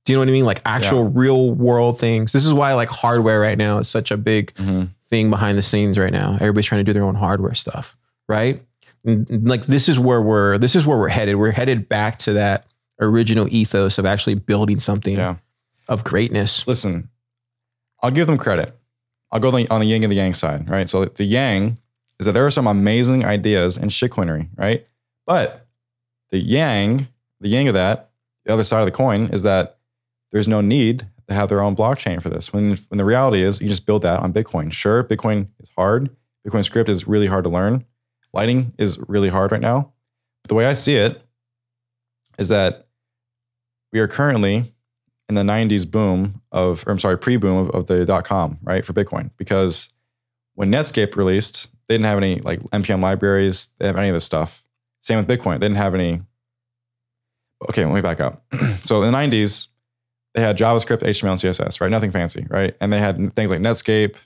Do you know what I mean? Like actual real world things. This is why like hardware right now is such a big thing behind the scenes right now. Everybody's trying to do their own hardware stuff, right? And, like this is where we're this is where we're headed. We're headed back to that original ethos of actually building something Yeah. of greatness. Listen, I'll give them credit. I'll go on the, on the yin and the yang side, right? So the yang is that there are some amazing ideas in shitcoinery, right? But the yang, the yang of that, the other side of the coin is that there's no need to have their own blockchain for this. When, when the reality is you just build that on Bitcoin. Sure, Bitcoin is hard. Bitcoin script is really hard to learn. Lightning is really hard right now. But the way I see it is that we are currently in the 90s boom of, or I'm sorry, pre-boom of, of the dot com, right, for Bitcoin. Because when Netscape released, they didn't have any like NPM libraries, they didn't have any of this stuff. Same with Bitcoin. They didn't have any. Okay, let me back up. so in the 90s, they had JavaScript, HTML, and CSS, right? Nothing fancy, right? And they had things like Netscape,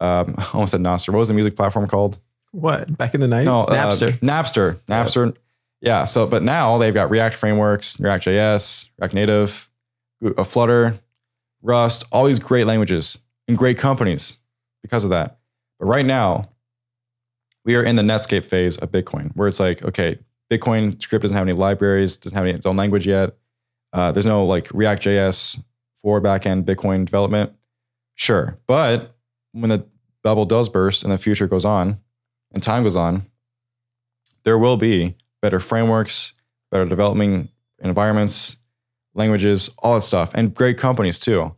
um, I almost said Nostr. What was the music platform called? What back in the nineties? No, uh, Napster. Napster. Yeah. So, but now they've got React frameworks, React JS, React Native, uh, Flutter, Rust, all these great languages and great companies because of that. But right now, we are in the Netscape phase of Bitcoin, where it's like, okay, Bitcoin script doesn't have any libraries, doesn't have any, its own language yet. Uh, there's no like React JS for backend Bitcoin development. Sure. But when the bubble does burst and the future goes on and time goes on, there will be better frameworks, better developing environments, languages, all that stuff, and great companies too.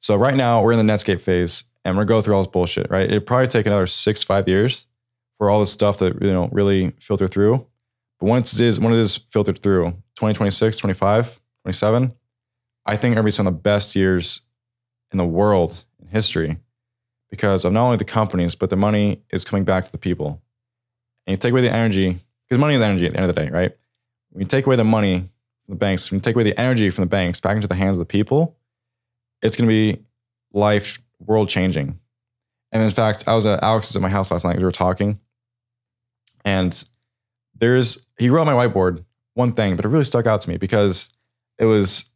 So right now we're in the Netscape phase and we're going to go through all this bullshit, right? It'd probably take another six, five years for all this stuff to you know really filter through. But once it is when it is filtered through, 2026, 25, 27, I think it'll be some of the best years in the world in history because of not only the companies, but the money is coming back to the people. And you take away the energy, because money is energy at the end of the day, right? When you take away the money from the banks, when you take away the energy from the banks back into the hands of the people, it's going to be life, world changing. And in fact, I was at Alex's at my house last night. We were talking, and there's he wrote on my whiteboard one thing, but it really stuck out to me because it was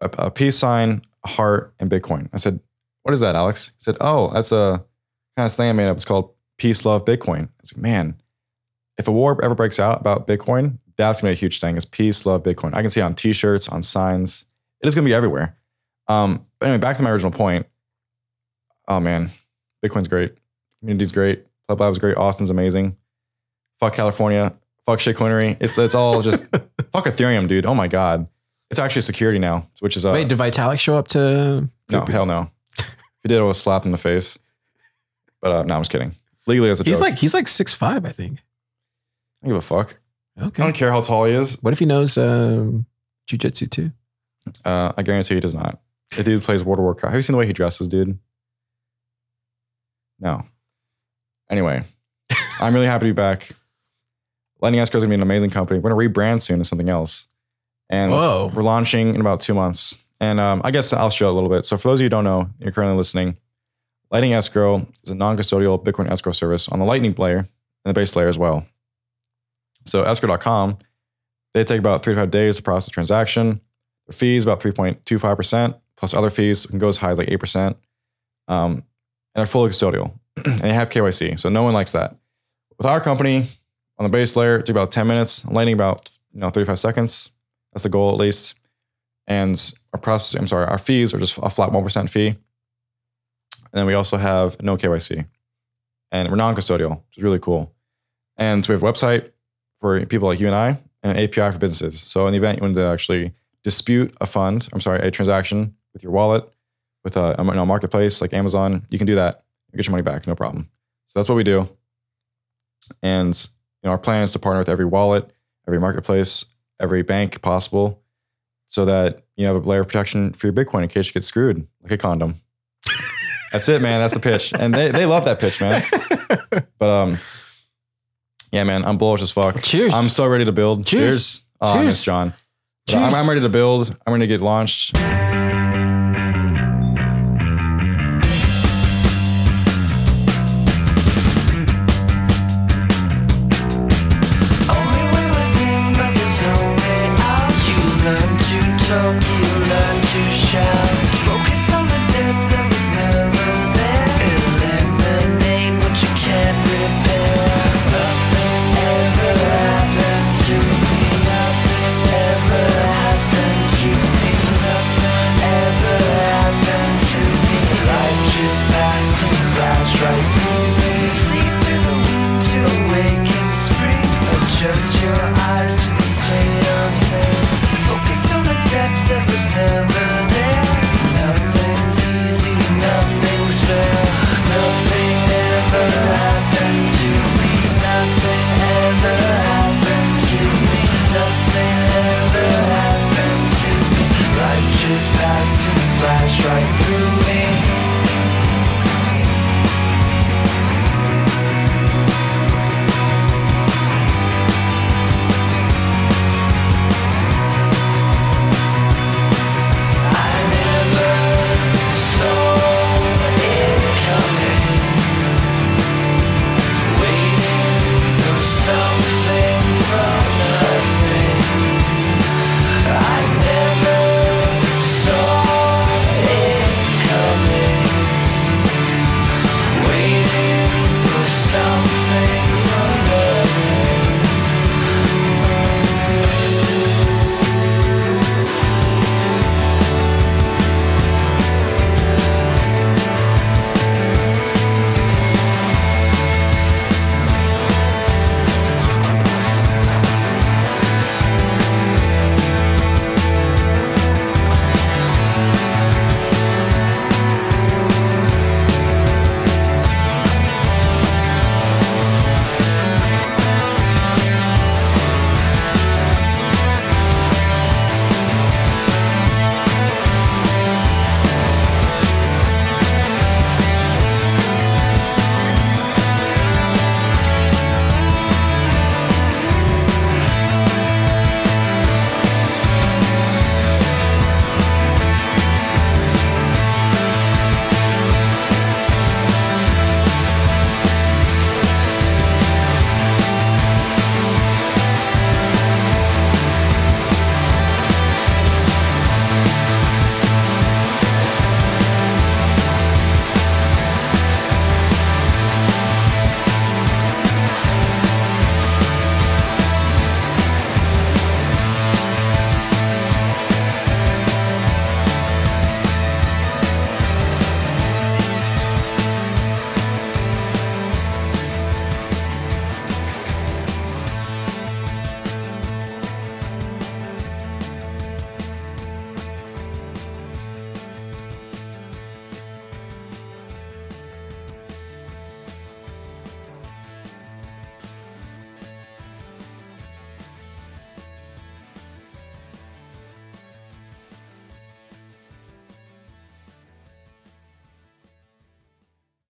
a, a peace sign, a heart, and Bitcoin. I said, "What is that, Alex?" He said, "Oh, that's a kind of thing I made up. It's called Peace, Love, Bitcoin." I was like, "Man, if a war ever breaks out about Bitcoin, that's gonna be a huge thing. It's peace, love, Bitcoin. I can see it on T-shirts, on signs. It is gonna be everywhere." Um, but anyway, back to my original point. Oh man, Bitcoin's great. Community's great. Pleb Lab's great. Austin's amazing. Fuck California. Fuck shitcoinery. It's it's all just fuck Ethereum, dude. Oh my god. It's actually security now, which is uh, Wait, did Vitalik show up to? no hell no. if he did, I was slapped in the face. But uh, no, I'm just kidding. Legally, as a He's joke. like he's like six five, I think. I don't give a fuck. Okay. I don't care how tall he is. What if he knows um, jujitsu too? Uh, I guarantee he does not. The dude plays World of Warcraft. Have you seen the way he dresses, dude? No. Anyway, I'm really happy to be back. Lightning Escrow is going to be an amazing company. We're going to rebrand soon to something else. And Whoa. we're launching in about two months. And um, I guess I'll show a little bit. So for those of you who don't know, you're currently listening, Lightning Escrow is a non-custodial Bitcoin escrow service on the Lightning layer and the base layer as well. So escrow.com, they take about three to five days to process the transaction. The fee is about 3.25% plus other fees can go as high as like 8%. Um, and they're fully custodial and they have KYC. So no one likes that. With our company on the base layer, it took about 10 minutes, Lightning about you know 35 seconds. That's the goal at least. And our process, I'm sorry, our fees are just a flat 1% fee. And then we also have no KYC. And we're non-custodial, which is really cool. And so we have a website for people like you and I and an API for businesses. So in the event you want to actually dispute a fund, I'm sorry, a transaction with your wallet, with a, you know, marketplace like Amazon, you can do that. You get your money back, no problem. So that's what we do. And you know, our plan is to partner with every wallet, every marketplace, every bank possible, so that you have a layer of protection for your Bitcoin in case you get screwed, like a condom. That's it, man. That's the pitch. And they, they love that pitch, man. But um, yeah, man, I'm bullish as fuck. Cheers. I'm so ready to build. Cheers. Oh, I Cheers. miss John. But I'm, I'm ready to build. I'm ready to get launched. Strike.